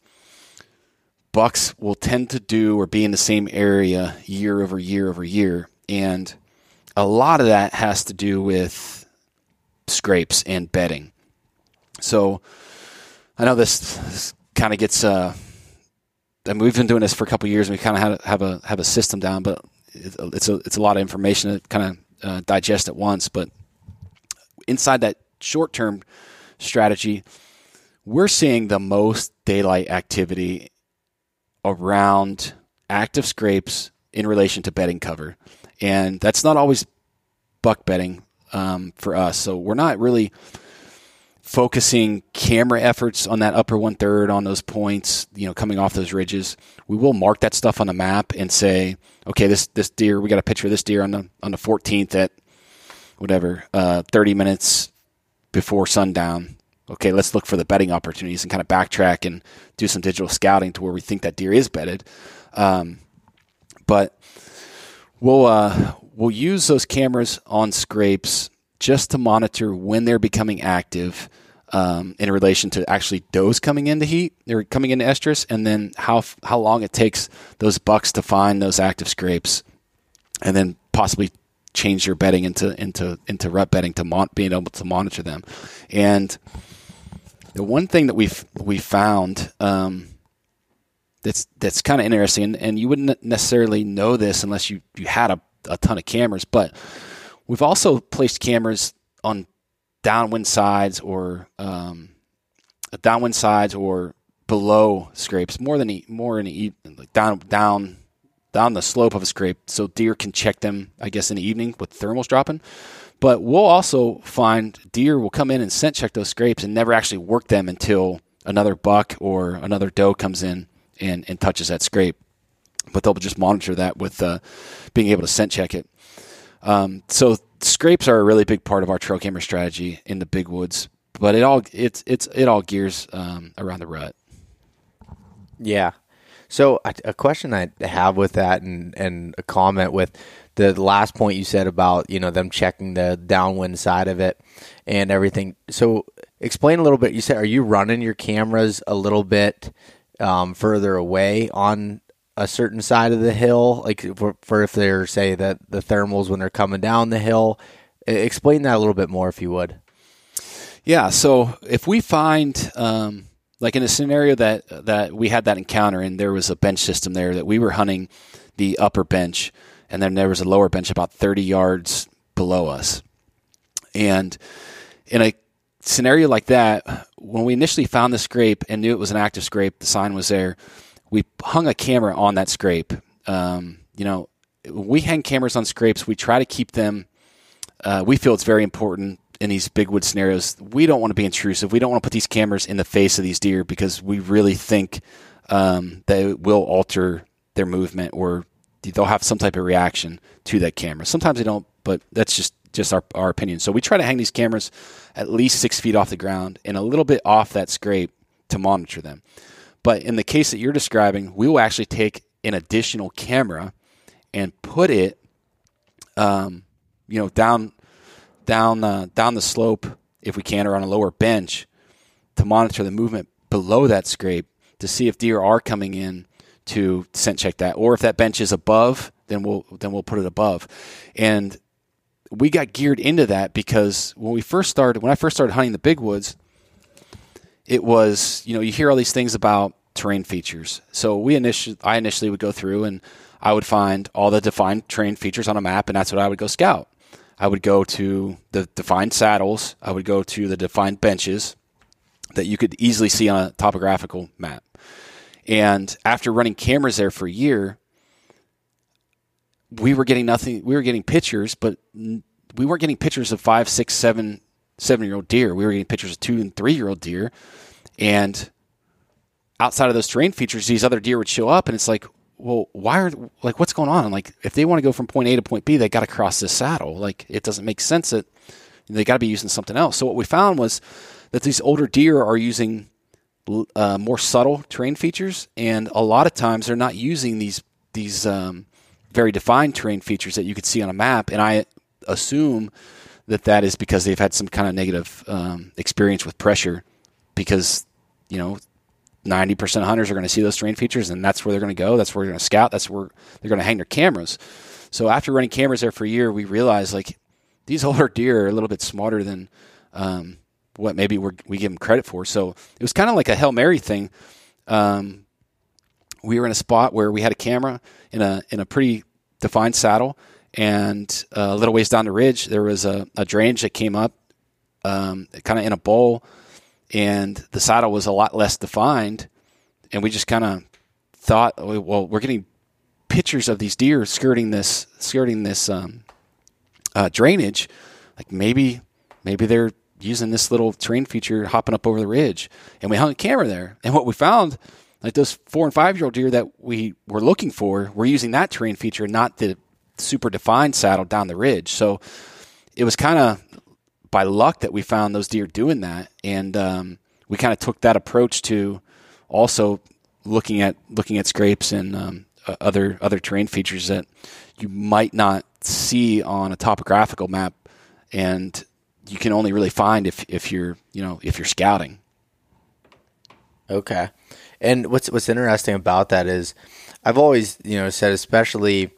bucks will tend to do or be in the same area year over year over year. And a lot of that has to do with scrapes and bedding. So I know this, this kind of gets, uh, I mean, we've been doing this for a couple years and we kind of have, have a, have a system down, but it's a, it's a lot of information to kind of uh, digest at once. But inside that short term strategy, we're seeing the most daylight activity around active scrapes in relation to bedding cover. And that's not always buck bedding um, for us. So we're not really focusing camera efforts on that upper one third on those points, you know, coming off those ridges. We will mark that stuff on the map and say, okay, this this deer, we got a picture of this deer on the on the 14th at whatever, uh, 30 minutes before sundown. Okay, let's look for the bedding opportunities and kind of backtrack and do some digital scouting to where we think that deer is bedded. Um, but we'll uh, we'll use those cameras on scrapes just to monitor when they're becoming active um, in relation to actually does coming into heat or coming into estrus, and then how how long it takes those bucks to find those active scrapes, and then possibly change your bedding into into into rut bedding to mon- being able to monitor them. And the one thing that we've we found um, that's that's kind of interesting, and, and you wouldn't necessarily know this unless you you had a, a ton of cameras, but we've also placed cameras on downwind sides or um, downwind sides or below scrapes more than more in the like down down down the slope of a scrape so deer can check them i guess in the evening with thermals dropping but we'll also find deer will come in and scent check those scrapes and never actually work them until another buck or another doe comes in and, and touches that scrape but they'll just monitor that with uh, being able to scent check it um, so scrapes are a really big part of our trail camera strategy in the big woods, but it all it's it's it all gears um, around the rut. Yeah. So a, question I have with that, and and a comment with the last point you said about you know them checking the downwind side of it and everything. So explain a little bit. You said are you running your cameras a little bit um, further away on a certain side of the hill, like for, for if they're say that the thermals when they're coming down the hill. Explain that a little bit more, if you would. Yeah. So if we find, um, like in a scenario that that we had that encounter, and there was a bench system there that we were hunting the upper bench, and then there was a lower bench about 30 yards below us, and in a scenario like that, when we initially found the scrape and knew it was an active scrape, the sign was there we hung a camera on that scrape. Um, you know, we hang cameras on scrapes. We try to keep them. Uh, we feel it's very important in these big wood scenarios. We don't want to be intrusive. We don't want to put these cameras in the face of these deer because we really think um, they will alter their movement or they'll have some type of reaction to that camera. Sometimes they don't, but that's just just our, our opinion. So we try to hang these cameras at least six feet off the ground and a little bit off that scrape to monitor them. But in the case that you're describing, we will actually take an additional camera and put it, um, you know, down down uh, down the slope if we can, or on a lower bench to monitor the movement below that scrape to see if deer are coming in to scent check that, or if that bench is above, then we'll then we'll put it above. And we got geared into that because when we first started, when I first started hunting the big woods, it was you know you hear all these things about terrain features. So we initially, I initially would go through and I would find all the defined terrain features on a map, and that's what I would go scout. I would go to the defined saddles. I would go to the defined benches that you could easily see on a topographical map. And after running cameras there for a year, we were getting nothing. We were getting pictures, but we weren't getting pictures of five, six, seven, seven year old deer. We were getting pictures of two and three year old deer. And outside of those terrain features, these other deer would show up, and it's like, well, why are like what's going on? Like, if they want to go from point A to point B, they got to cross this saddle. Like, it doesn't make sense that they got to be using something else. So what we found was that these older deer are using uh, more subtle terrain features, and a lot of times they're not using these these um, very defined terrain features that you could see on a map. And I assume that that is because they've had some kind of negative um, experience with pressure, because you know 90% of hunters are going to see those terrain features and that's where they're going to go. That's where they're going to scout. That's where they're going to hang their cameras. So after running cameras there for a year, we realized like these [LAUGHS] older deer are a little bit smarter than um, what maybe we give them credit for. So it was kind of like a Hail Mary thing. Um, we were in a spot where we had a camera in a, in a pretty defined saddle and a little ways down the ridge, there was a, a drainage that came up um, kind of in a bowl and the saddle was a lot less defined, and we just kind of thought, oh, well, we're getting pictures of these deer skirting this skirting this um, uh, drainage. Like maybe maybe they're using this little terrain feature, hopping up over the ridge, and we hung a camera there. And what we found, like those four and five year old deer that we were looking for, were using that terrain feature, not the super defined saddle down the ridge. So it was kind of by luck that we found those deer doing that, and um, we kind of took that approach to also looking at looking at scrapes and um, other other terrain features that you might not see on a topographical map, and you can only really find if if you're you know if you're scouting. Okay, and what's what's interesting about that is, I've always you know said especially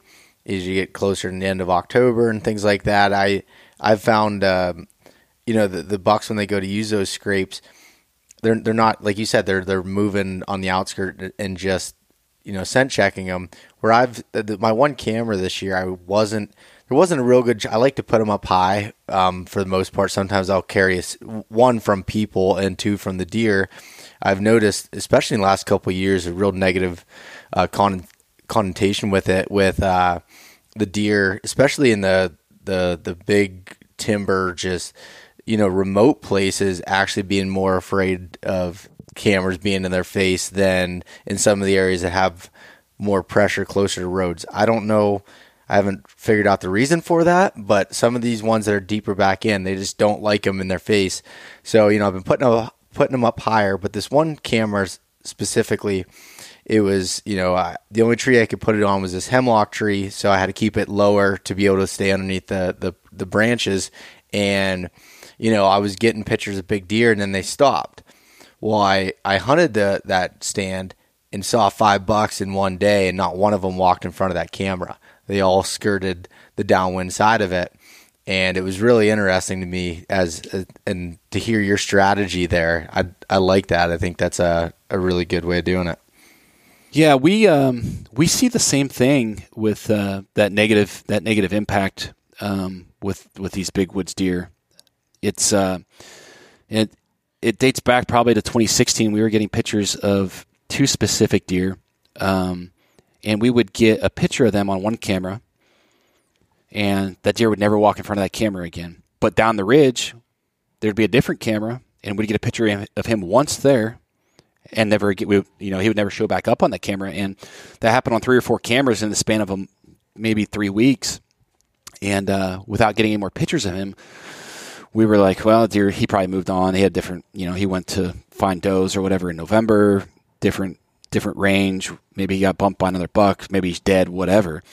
as you get closer to the end of October and things like that, I I've found um, you know the the bucks when they go to use those scrapes, they're they're not like you said they're they're moving on the outskirt and just you know scent checking them. Where I've the, my one camera this year, I wasn't there wasn't a real good. I like to put them up high um, for the most part. Sometimes I'll carry a, one from people and two from the deer. I've noticed, especially in the last couple years, a real negative uh, con- connotation with it with uh, the deer, especially in the the the big timber, just you know, remote places actually being more afraid of cameras being in their face than in some of the areas that have more pressure closer to roads. I don't know. I haven't figured out the reason for that, but some of these ones that are deeper back in, they just don't like them in their face. So you know, I've been putting putting them up higher, but this one camera specifically, it was you know uh, the only tree I could put it on was this hemlock tree, so I had to keep it lower to be able to stay underneath the the, the branches, and you know I was getting pictures of big deer, and then they stopped. Well, I I hunted the that stand and saw five bucks in one day, and not one of them walked in front of that camera. They all skirted the downwind side of it, and it was really interesting to me as uh, and to hear your strategy there. I I like that. I think that's a a really good way of doing it. Yeah, we um, we see the same thing with uh, that negative that negative impact um, with with these big woods deer. It's uh, it it dates back probably to 2016. We were getting pictures of two specific deer, um, and we would get a picture of them on one camera, and that deer would never walk in front of that camera again. But down the ridge, there'd be a different camera, and we'd get a picture of him once there, and never get, we, you know, he would never show back up on that camera. And that happened on three or four cameras in the span of a, maybe three weeks. And uh, without getting any more pictures of him, we were like, well, dear, he probably moved on. He had different, you know, he went to find does or whatever in November, different different range. Maybe he got bumped by another buck. Maybe he's dead, whatever.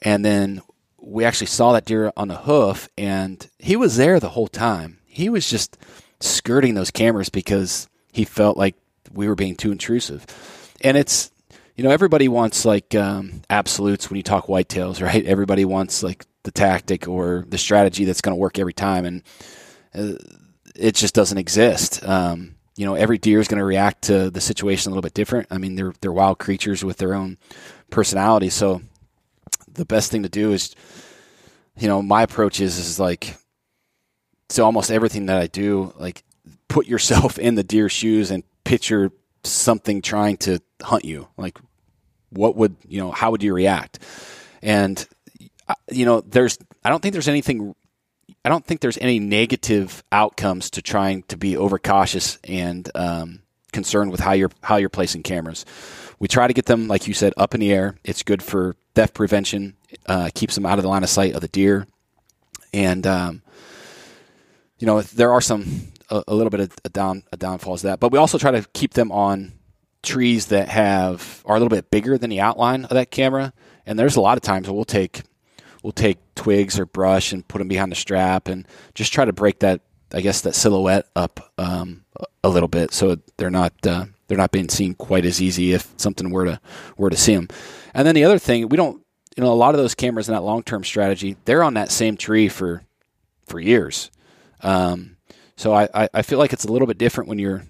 And then we actually saw that deer on the hoof, and he was there the whole time. He was just skirting those cameras because he felt like we were being too intrusive. And it's, you know, everybody wants like um, absolutes when you talk whitetails, [LAUGHS] right? Everybody wants like the tactic or the strategy that's going to work every time, and it just doesn't exist. Um, you know, every deer is going to react to the situation a little bit different. I mean, they're they're wild creatures with their own personality. So the best thing to do is, you know, my approach is is like to almost everything that I do, like put yourself in the deer's shoes and picture something trying to hunt you. Like, what would you know? How would you react? And uh, you know, there's I don't think there's anything I don't think there's any negative outcomes to trying to be overcautious and um, concerned with how you're how you're placing cameras. We try to get them, like you said, up in the air. It's good for theft prevention. Uh, keeps them out of the line of sight of the deer, and um, you know there are some a, a little bit of a down a downfalls that. But we also try to keep them on trees that have are a little bit bigger than the outline of that camera. And there's a lot of times we'll take we'll take twigs or brush and put them behind the strap and just try to break that I guess that silhouette up um, a little bit so they're not uh, they're not being seen quite as easy if something were to were to see them. And then the other thing we don't you know a lot of those cameras in that long term strategy they're on that same tree for for years. Um, so I, I feel like it's a little bit different when you're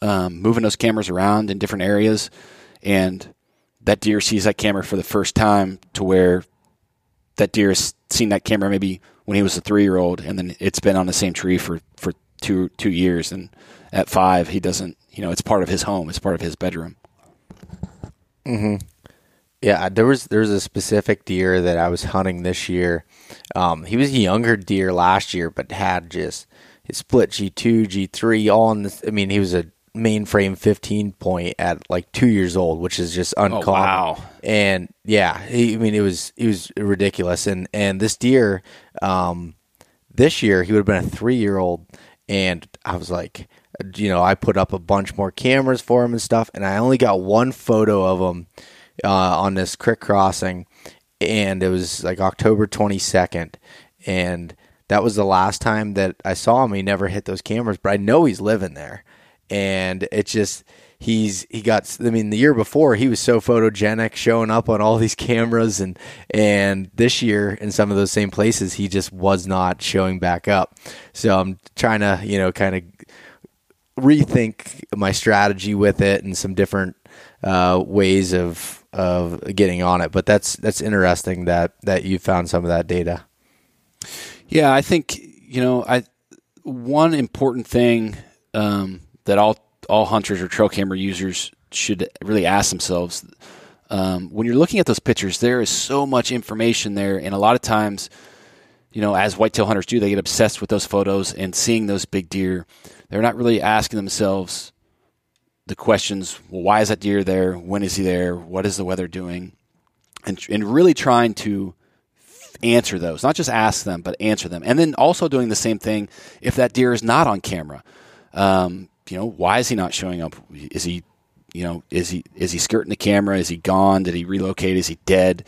um, moving those cameras around in different areas and that deer sees that camera for the first time to where that deer has seen that camera maybe when he was a three year old, and then it's been on the same tree for for two two years. And at five, he doesn't. You know, it's part of his home. It's part of his bedroom. Hmm. Yeah, there was there was a specific deer that I was hunting this year. Um, he was a younger deer last year, but had just split G2, G3, all in this. I mean, he was a mainframe 15 point at like two years old, which is just uncommon. Oh, wow. And yeah, he, I mean, it was it was ridiculous. And and this deer, um, this year he would have been a three year old, and I was like, you know, I put up a bunch more cameras for him and stuff, and I only got one photo of him uh, on this creek crossing, and it was like October 22nd, and that was the last time that I saw him. He never hit those cameras, but I know he's living there and it's just he's he got I mean the year before he was so photogenic showing up on all [LAUGHS] these cameras and and this year in some of those same places he just was not showing back up. So I'm trying to, you know, kind of rethink my strategy with it and some different uh, ways of of getting on it. But that's that's interesting that that you found some of that data. Yeah, I think you know I one important thing um, that all all hunters or trail camera users should really ask themselves um, when you're looking at those pictures. There is so much information there, and a lot of times, you know, as whitetail hunters do, they get obsessed with those photos and seeing those big deer. They're not really asking themselves the questions: Well, why is that deer there? When is he there? What is the weather doing? And and really trying to answer those, not just ask them, but answer them. And then also doing the same thing if that deer is not on camera. Um, you know, why is he not showing up? Is he, you know, is he is he skirting the camera? Is he gone? Did he relocate? Is he dead?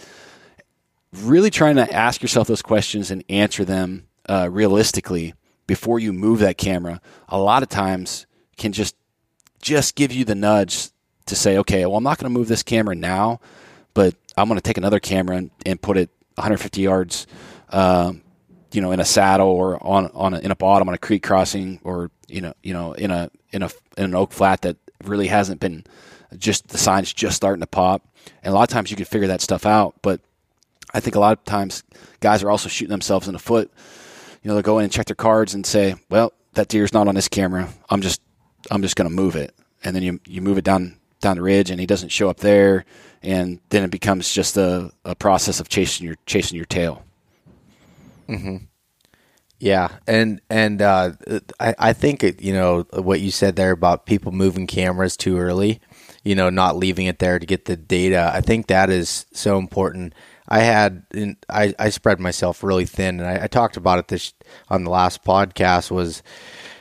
Really trying to ask yourself those questions and answer them uh, realistically before you move that camera. A lot of times can just just give you the nudge to say, okay, well, I'm not going to move this camera now, but I'm going to take another camera and, and put it 150 yards, um, you know, in a saddle or on on a, in a bottom on a creek crossing, or you know, you know, in a in a in an oak flat that really hasn't been just the signs just starting to pop. And a lot of times you can figure that stuff out, but I think a lot of times guys are also shooting themselves in the foot. You know, they'll go in and check their cards and say, "Well, that deer's not on this camera. I'm just I'm just going to move it." And then you you move it down down the ridge, and he doesn't show up there, and then it becomes just a, a process of chasing your chasing your tail. Mm-hmm. Yeah, and and uh, I I think you know what you said there about people moving cameras too early, you know, not leaving it there to get the data. I think that is so important. I had I I spread myself really thin, and I, I talked about it this on the last podcast. Was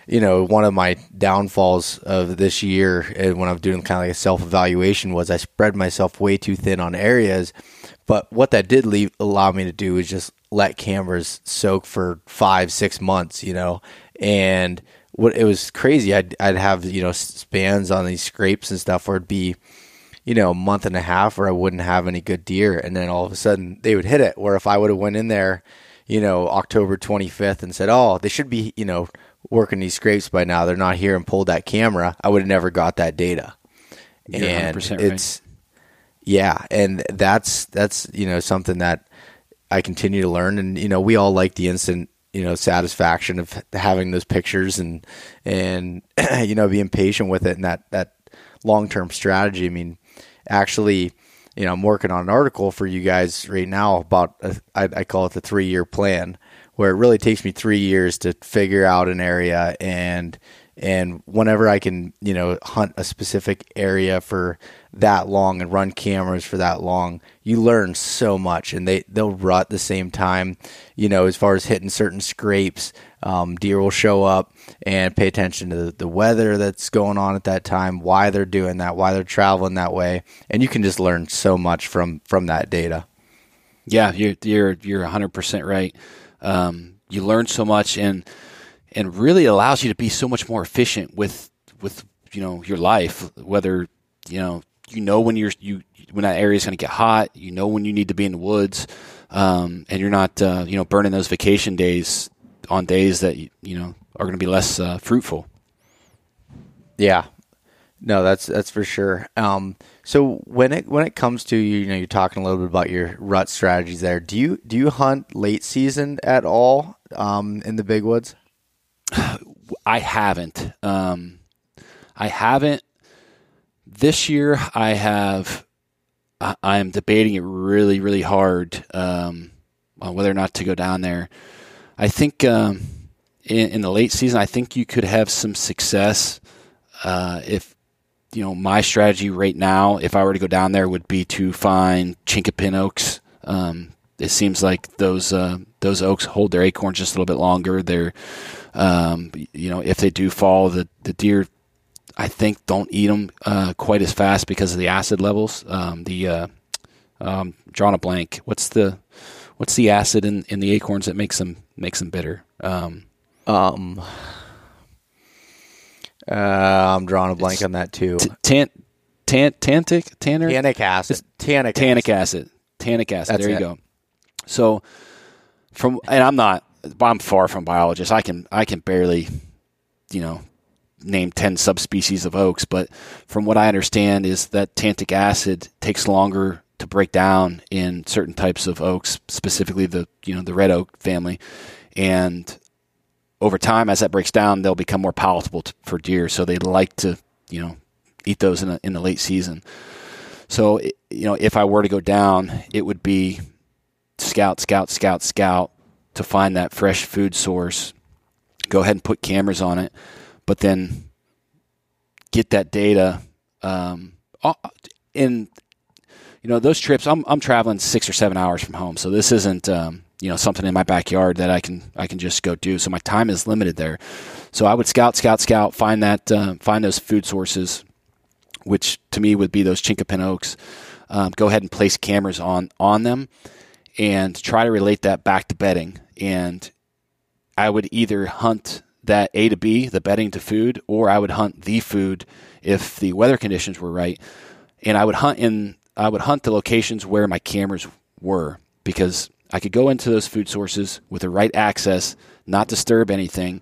you know one of my downfalls of this year, and when I'm doing kind of like a self evaluation, was I spread myself way too thin on areas. But what that did leave allow me to do is just let cameras soak for five, six months, you know, and what it was crazy. I'd, I'd have, you know, spans on these scrapes and stuff where it'd be, you know, a month and a half where I wouldn't have any good deer. And then all of a sudden they would hit it where if I would have went in there, you know, October 25th and said, oh, they should be, you know, working these scrapes by now. They're not here and pulled that camera. I would have never got that data. You're and it's, right. yeah. And that's, that's, you know, something that, I continue to learn, and you know, we all like the instant you know satisfaction of having those pictures and and [CLEARS THROAT] you know being patient with it and that that long term strategy. I mean, actually, you know, I'm working on an article for you guys right now about a, I, I call it the three year plan, where it really takes me three years to figure out an area and and whenever I can, you know, hunt a specific area for that long and run cameras for that long, you learn so much. And they they'll rut the same time, you know, as far as hitting certain scrapes. Um, deer will show up and pay attention to the, the weather that's going on at that time, why they're doing that, why they're traveling that way, and you can just learn so much from from that data. Yeah, you're you're you're 100 percent right. Um, you learn so much and and really allows you to be so much more efficient with with you know your life. Whether you know you know when you're you when that area is going to get hot, you know when you need to be in the woods, um, and you're not uh, you know burning those vacation days on days that you, know are going to be less uh, fruitful. Yeah, no, that's that's for sure. Um, so when it when it comes to you know you're talking a little bit about your rut strategies there. Do you do you hunt late season at all um, in the big woods? I haven't. Um, I haven't. This year, I have. I, am debating it really, really hard um, on whether or not to go down there. I think um, in, in the late season, I think you could have some success uh, if you know my strategy right now. If I were to go down there, would be to find chinkapin oaks. Um, it seems like those uh, those oaks hold their acorns just a little bit longer. They're um, you know if they do fall, the the deer I think don't eat them uh, quite as fast because of the acid levels. Um, the uh, um, drawing a blank. What's the what's the acid in, in the acorns that makes them makes them bitter? Um, um uh, I'm drawing a blank on that too. T- tan, tan, tannic, tanner, tannic acid. Tannic, tannic acid. Tannic acid. That's there you it. go. So from and I'm not. I'm far from biologist. I can I can barely, you know, name 10 subspecies of oaks, but from what I understand is that tannic acid takes longer to break down in certain types of oaks, specifically the, you know, the red oak family. And over time, as that breaks down, they'll become more palatable to, for deer. So they like to, you know, eat those in, a, in the late season. So, you know, if I were to go down, it would be scout, scout, scout, scout to find that fresh food source. Go ahead and put cameras on it but then get that data um, in you know those trips I'm, I'm traveling six or seven hours from home so this isn't um, you know something in my backyard that I can I can just go do so my time is limited there so I would scout scout scout find that uh, find those food sources which to me would be those chinkapin oaks um, go ahead and place cameras on on them and try to relate that back to bedding and I would either hunt that A to B, the bedding to food, or I would hunt the food if the weather conditions were right. And I would hunt in I would hunt the locations where my cameras were because I could go into those food sources with the right access, not disturb anything,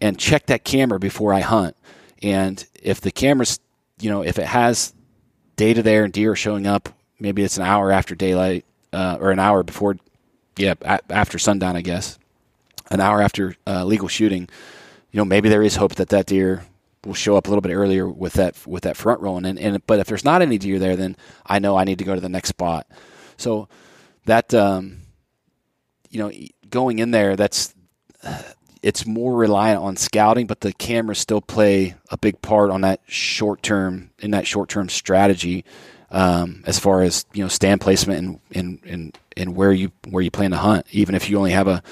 and check that camera before I hunt. And if the camera's, you know, if it has data there and deer are showing up, maybe it's an hour after daylight uh, or an hour before, yeah, after sundown, I guess, an hour after uh, legal shooting you know, maybe there is hope that that deer will show up a little bit earlier with that with that front rolling. And, and but if there's not any deer there, then I know I need to go to the next spot. So that um, you know, going in there, that's [SIGHS] it's more reliant on scouting, but the cameras still play a big part on that short term in that short term strategy. Um, as far as you know, stand placement and, and, and, and where you where you plan to hunt, even if you only have a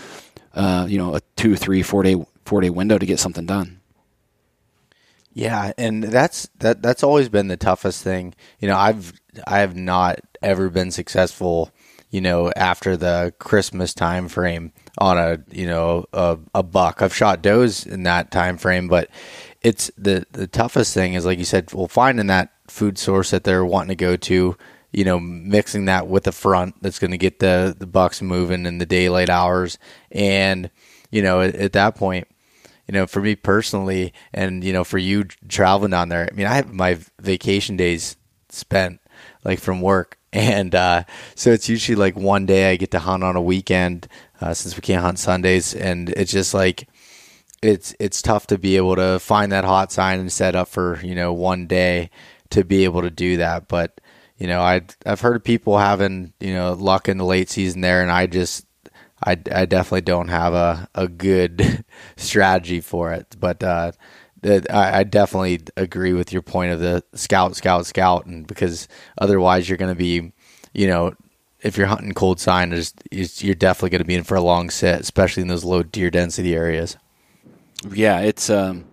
uh, you know a two, three, four day four day window to get something done. Yeah, and that's that that's always been the toughest thing. You know, I've I have not ever been successful, you know, after the Christmas time frame on a, you know, a, a buck. I've shot does in that time frame, but it's the the toughest thing is like you said, well finding that food source that they're wanting to go to, you know, mixing that with the front that's going to get the the bucks moving in the daylight hours. And you know, at, at that point you know, for me personally, and you know, for you traveling down there, I mean, I have my vacation days spent like from work, [LAUGHS] and uh, so it's usually like one day I get to hunt on a weekend uh, since we can't hunt Sundays, and it's just like it's it's tough to be able to find that hot sign and set up for you know one day to be able to do that, but you know, I I've heard of people having you know luck in the late season there, and I just I, I definitely don't have a, a good [LAUGHS] strategy for it. But uh, I, I definitely agree with your point of the scout, scout, scout, and because otherwise you're going to be, you know, if you're hunting cold sign, you're definitely going to be in for a long sit, especially in those low deer density areas. Yeah, it's um,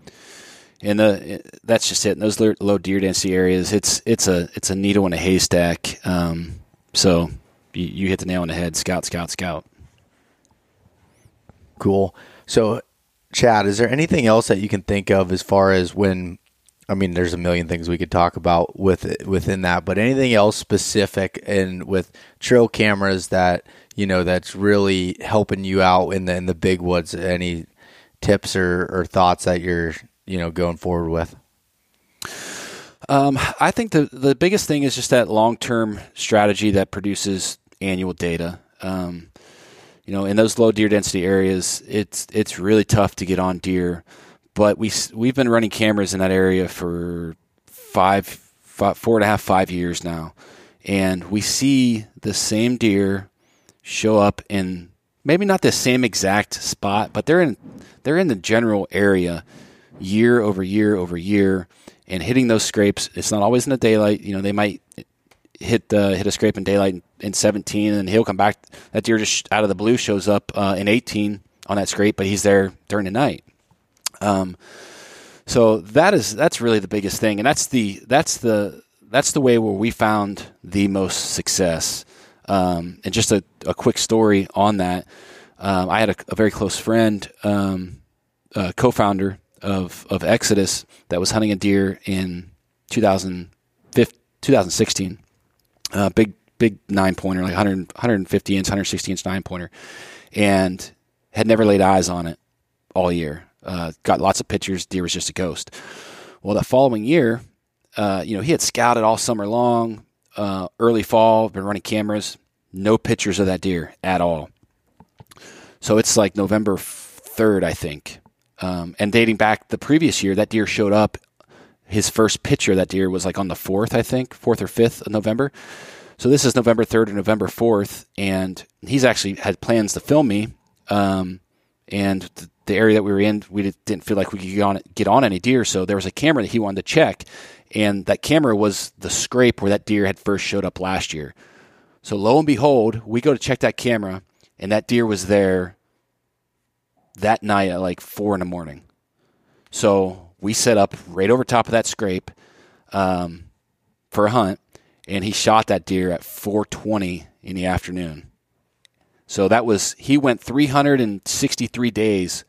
in the that's just it. In those low deer density areas, it's it's a it's a needle in a haystack. Um, so you, you hit the nail on the head. Scout, scout, scout. Cool. So, Chad, is there anything else that you can think of as far as when? I mean, there's a million things we could talk about with within that, but anything else specific and with trail cameras that you know that's really helping you out in the in the big woods? Any tips or, or thoughts that you're you know going forward with? Um, I think the the biggest thing is just that long term strategy that produces annual data. Um, you know, in those low deer density areas, it's it's really tough to get on deer. But we we've been running cameras in that area for five, five four and a half, five years now, and we see the same deer show up in maybe not the same exact spot, but they're in they're in the general area year over year over year and hitting those scrapes. It's not always in the daylight. You know, they might hit the hit a scrape in daylight in, in 17, and he'll come back. That deer just out of the blue shows up uh, in 18 on that scrape, but he's there during the night. Um, so that is that's really the biggest thing, and that's the that's the that's the way where we found the most success. Um, and just a, a, quick story on that. Um, I had a, a, very close friend, um, co-founder of of Exodus, that was hunting a deer in 2016. Uh, big big nine pointer, like 100, 150 inch, 160 inch nine pointer, and had never laid eyes on it all year. Uh, got lots of pictures. Deer was just a ghost. Well, the following year, uh, you know, he had scouted all summer long, uh, early fall, been running cameras, no pictures of that deer at all. So it's like November 3rd, I think. Um, and dating back the previous year, that deer showed up. His first picture that deer was like on the 4th, I think, 4th or 5th of November. So this is November 3rd or November 4th. And he's actually had plans to film me. Um, and the, the area that we were in, we didn't feel like we could get on, get on any deer. So there was a camera that he wanted to check and that camera was the scrape where that deer had first showed up last year. So lo and behold, we go to check that camera, and that deer was there that night at like four in the morning. So we set up right over top of that scrape um, for a hunt, and he shot that deer at 4:20 in the afternoon. So that was he went 363 days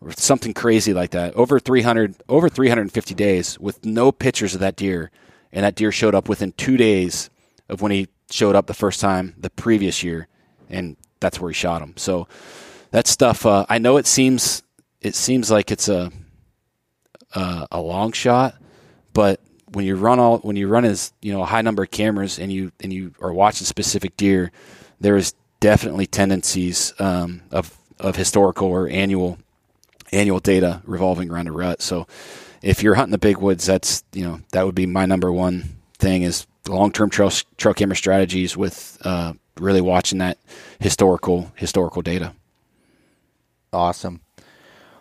or something crazy like that. Over 300, over 350 days with no pictures of that deer, and that deer showed up within two days of when he showed up the first time the previous year, and that's where he shot him. So that stuff, uh, I know it seems it seems like it's a uh, a long shot, but when you run all when you run as you know a high number of cameras and you and you are watching specific deer, there is definitely tendencies um, of of historical or annual annual data revolving around a rut. So if you're hunting the big woods, that's you know that would be my number one thing is long term trail trail camera strategies with uh, really watching that historical historical data. Awesome.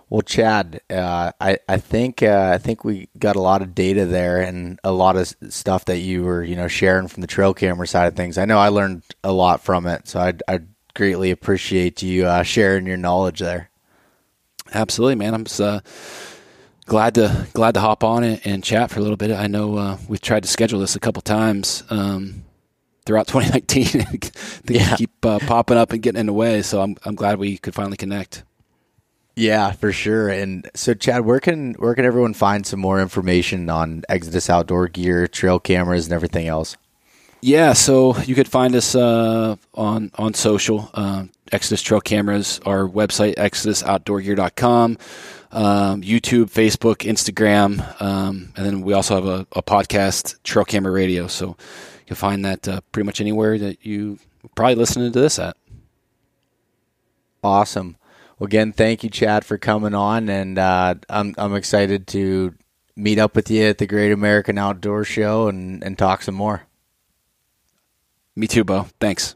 Well, Chad, uh, I I think uh, I think we got a lot of data there and a lot of stuff that you were you know sharing from the trail camera side of things. I know I learned a lot from it, so I I greatly appreciate you uh, sharing your knowledge there. Absolutely, man. I'm just, uh, glad to glad to hop on and, and, chat for a little bit. I know uh, we've tried to schedule this a couple times um, throughout [LAUGHS] 2019. [LAUGHS] Things yeah. keep uh, popping up and getting in the way, so I'm I'm glad we could finally connect. Yeah, for sure. And so, Chad, where can where can everyone find some more information on Exodus outdoor gear, trail cameras, and everything else? Yeah, so you could find us uh, on on social. Uh, Exodus Trail Cameras, our website, exodusoutdoorgear.com, um, YouTube, Facebook, Instagram, um, and then we also have a, a, podcast, Trail Camera Radio. So you can find that uh, pretty much anywhere that you probably listening to this at. Awesome. Again, thank you, Chad, for coming on, and uh, I'm I'm excited to meet up with you at the Great American Outdoor Show and and talk some more. Me too, Beau. Thanks.